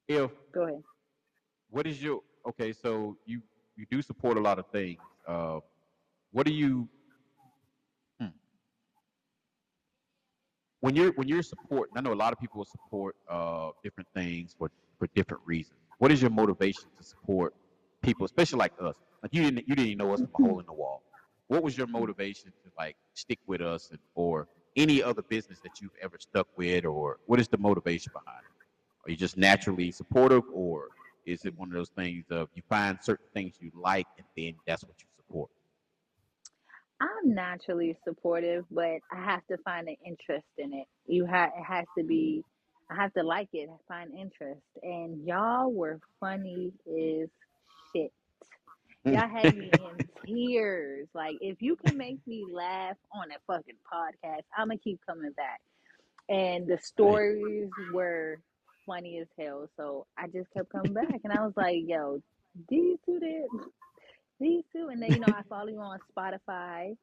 if go ahead. what is your okay? So you you do support a lot of things. Uh, what do you when you're when you're supporting? I know a lot of people support uh, different things for for different reasons. What is your motivation to support people, especially like us? Like you didn't you didn't even know us from a hole in the wall. What was your motivation to like stick with us and or any other business that you've ever stuck with, or what is the motivation behind it? Are you just naturally supportive, or is it one of those things of you find certain things you like and then that's what you support? I'm naturally supportive, but I have to find an interest in it. You have it has to be. I have to like it, find interest. And y'all were funny as shit. Y'all had me in tears. Like if you can make me laugh on a fucking podcast, I'ma keep coming back. And the stories were funny as hell. So I just kept coming back, and I was like, "Yo, these two did, these two." And then you know I follow you on Spotify.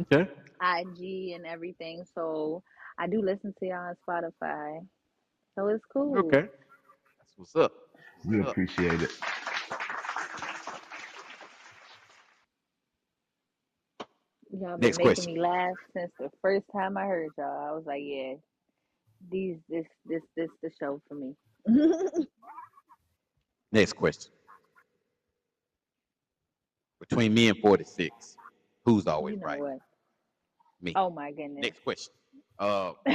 okay, IG and everything. So I do listen to y'all on Spotify. So it's cool. okay, that's what's up. We What's up? appreciate it. Y'all been Next making question. me laugh since the first time I heard y'all. I was like, yeah, these this this this the show for me. Next question. Between me and 46, who's always you know right? what? Me. Oh my goodness. Next question. Uh,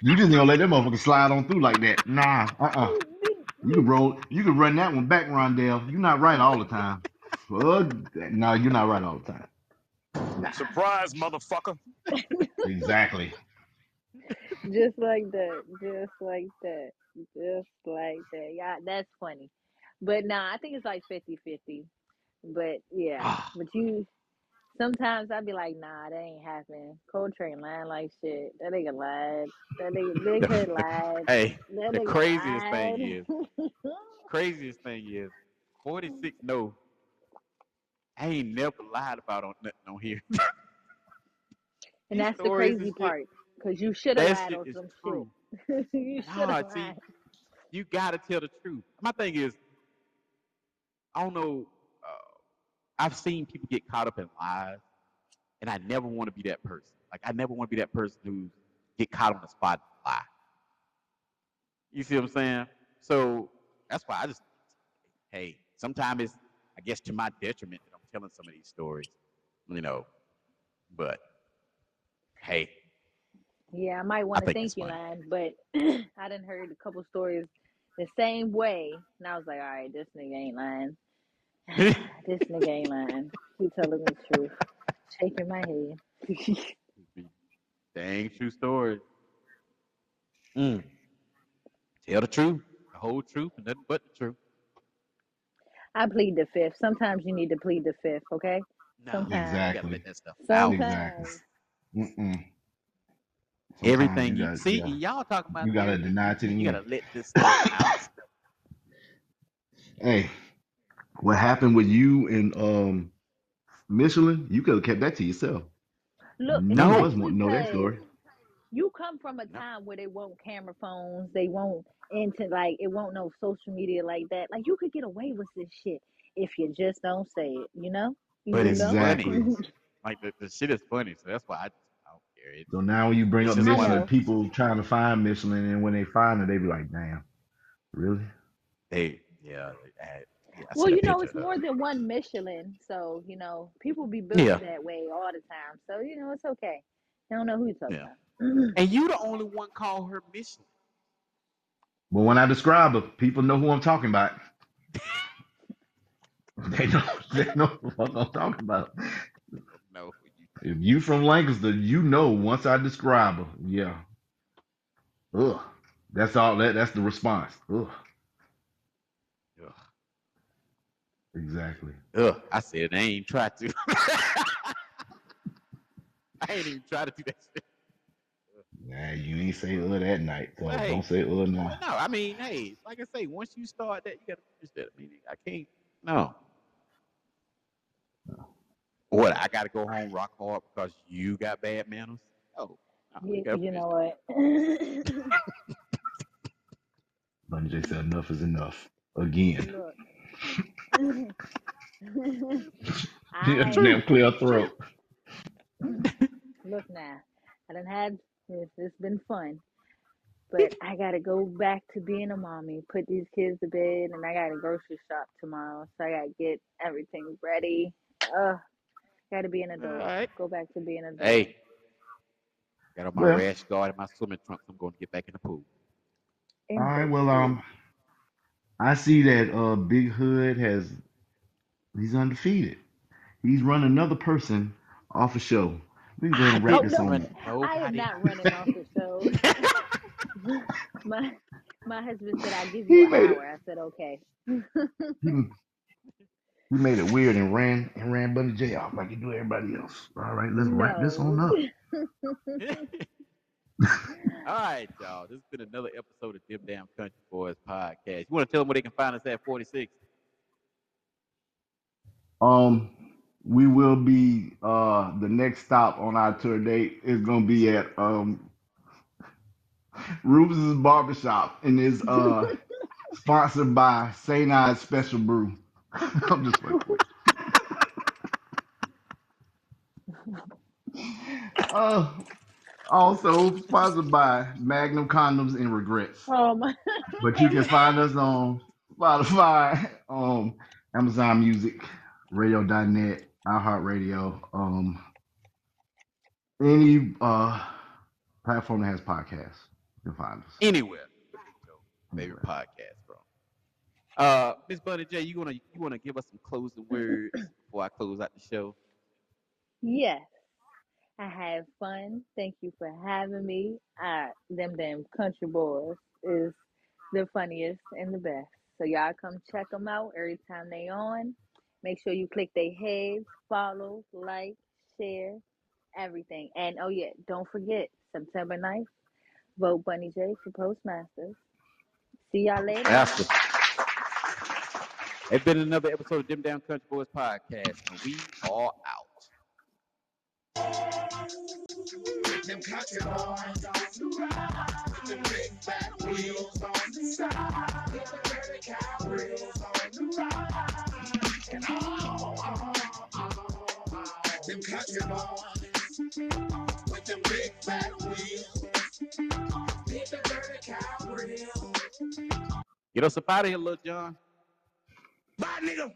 You just gonna let that motherfucker slide on through like that? Nah, uh, uh You can roll. You can run that one back, Rondell. You're not right all the time. Fuck that. No, you're not right all the time. Nah. Surprise, motherfucker. Exactly. just like that. Just like that. Just like that. Yeah, that's funny. But nah, I think it's like 50 50. But yeah, ah. but you sometimes I'd be like, nah, that ain't happening. Coltrane lying like shit. That nigga lied. That nigga Big Hood lied. hey, That the nigga craziest thing is, craziest thing is, 46 no, I ain't never lied about on nothing on here. and that's the crazy part. Cause you should have lied on is some true. shit. you should Nah, see, you gotta tell the truth. My thing is, I don't know. I've seen people get caught up in lies, and I never want to be that person. Like I never want to be that person who get caught on the spot and lie. You see what I'm saying? So that's why I just, hey, sometimes it's, I guess, to my detriment that I'm telling some of these stories, you know. But hey, Yeah, I might want to think think you lying, but I didn't heard a couple stories the same way, and I was like, all right, this nigga ain't lying. this nigga ain't lying. He telling the truth. Shaking my head. Dang true story. Mm. Tell the truth, the whole truth, and nothing but the truth. I plead the fifth. Sometimes you need to plead the fifth, okay? No, Sometimes. Exactly. let that stuff out. Sometimes. Mm-mm. Everything you you got see, yeah. and y'all talking about You gotta deny it to see, the you gotta let this stuff out. Hey, what happened with you and um Michelin? You could have kept that to yourself. Look, and None of No, us want to know that story. you come from a time where they won't camera phones, they won't into like it won't no social media like that. Like you could get away with this shit if you just don't say it, you know? You But just it's funny. Exactly. Like the, the shit is funny, so that's why I, I don't care. It, So now when you bring up just I one Michelin, people trying to find Michelin, and when they find it, they be like, "Damn, really?" they. Yeah, I, had- yeah, I Well, you know, it's more than one Michelin, so you know, people be built Yeah, that way all the time. So you know, it's okay. They don't know who you're talking yeah. about. Mm-hmm. And you the only one call her Michelin. But when I describe her, people know who I'm talking about. They know, they know what I'm talking about. No, If you from Lancaster, you know once I describe her, yeah. Ugh. That's all that that's the response. Ugh. Ugh. Exactly. Ugh, I said I ain't try to. I ain't even try to do that shit. Nah, you ain't say uh that night, so Well, hey, don't say uh well, now. no, I mean, hey, like I say, once you start that, you gotta finish that. I mean, I can't. No. What? I gotta go home rock hard because you got bad manners? Oh, no, you You, gotta you finish know what? Bunny J said enough is enough. Again. Look. She had a I damn clear throat. look now. I done had this. It's been fun, but I gotta go back to being a mommy. Put these kids to bed, and I gotta grocery shop tomorrow. So I gotta get everything ready. Ugh, gotta be an All adult. right. Go back to being an adult. Hey, got on my Well, rash guard and my swimming trunks. I'm going to get back in the pool. all In right, the well, um, I see that uh Big Hood has he's undefeated. He's run another person off a show. We can go ahead I and wrap didn't this no, on run that. I am not running off the show. my my husband said I'll give He you an made it. hour. I said okay. He, he made it weird and ran and ran Bunny J off like he do everybody else. All right, let's wrap this on up. All right, y'all. This has been another episode of Dem Damn Country Boys podcast. You want to tell them where they can find us at 46? Um, we will be uh the next stop on our tour date is gonna be at um Rubens' Barbershop and is uh sponsored by St. Ides Special Brew. I'm just with you. Uh, also sponsored by Magnum Condoms and Regrets. oh my. But you can find us on Spotify, um, Amazon Music, Radio.net, iHeartRadio, um, any uh platform that has podcasts. You can find us. Anywhere. Your favorite Anywhere. podcast, bro. Uh, Miss Bunny J, you wanna you wanna give us some closing words before I close out the show? Yes, I had fun. Thank you for having me. I, them damn country boys is the funniest and the best. So y'all come check them out every time they on. Make sure you click their heads, follow, like, share, everything. And oh yeah, don't forget September 9th, vote Bunny J for Postmasters. See y'all later. After. It's been another episode of Dem Damn Country Boys podcast, and we are Them country boys on the ride. With the big fat wheels on the side. With the dirty on the ride. And oh, oh, oh, oh, them country boys. With them big fat wheels. With the dirty. Get us up out of here, little John. Bye, nigga.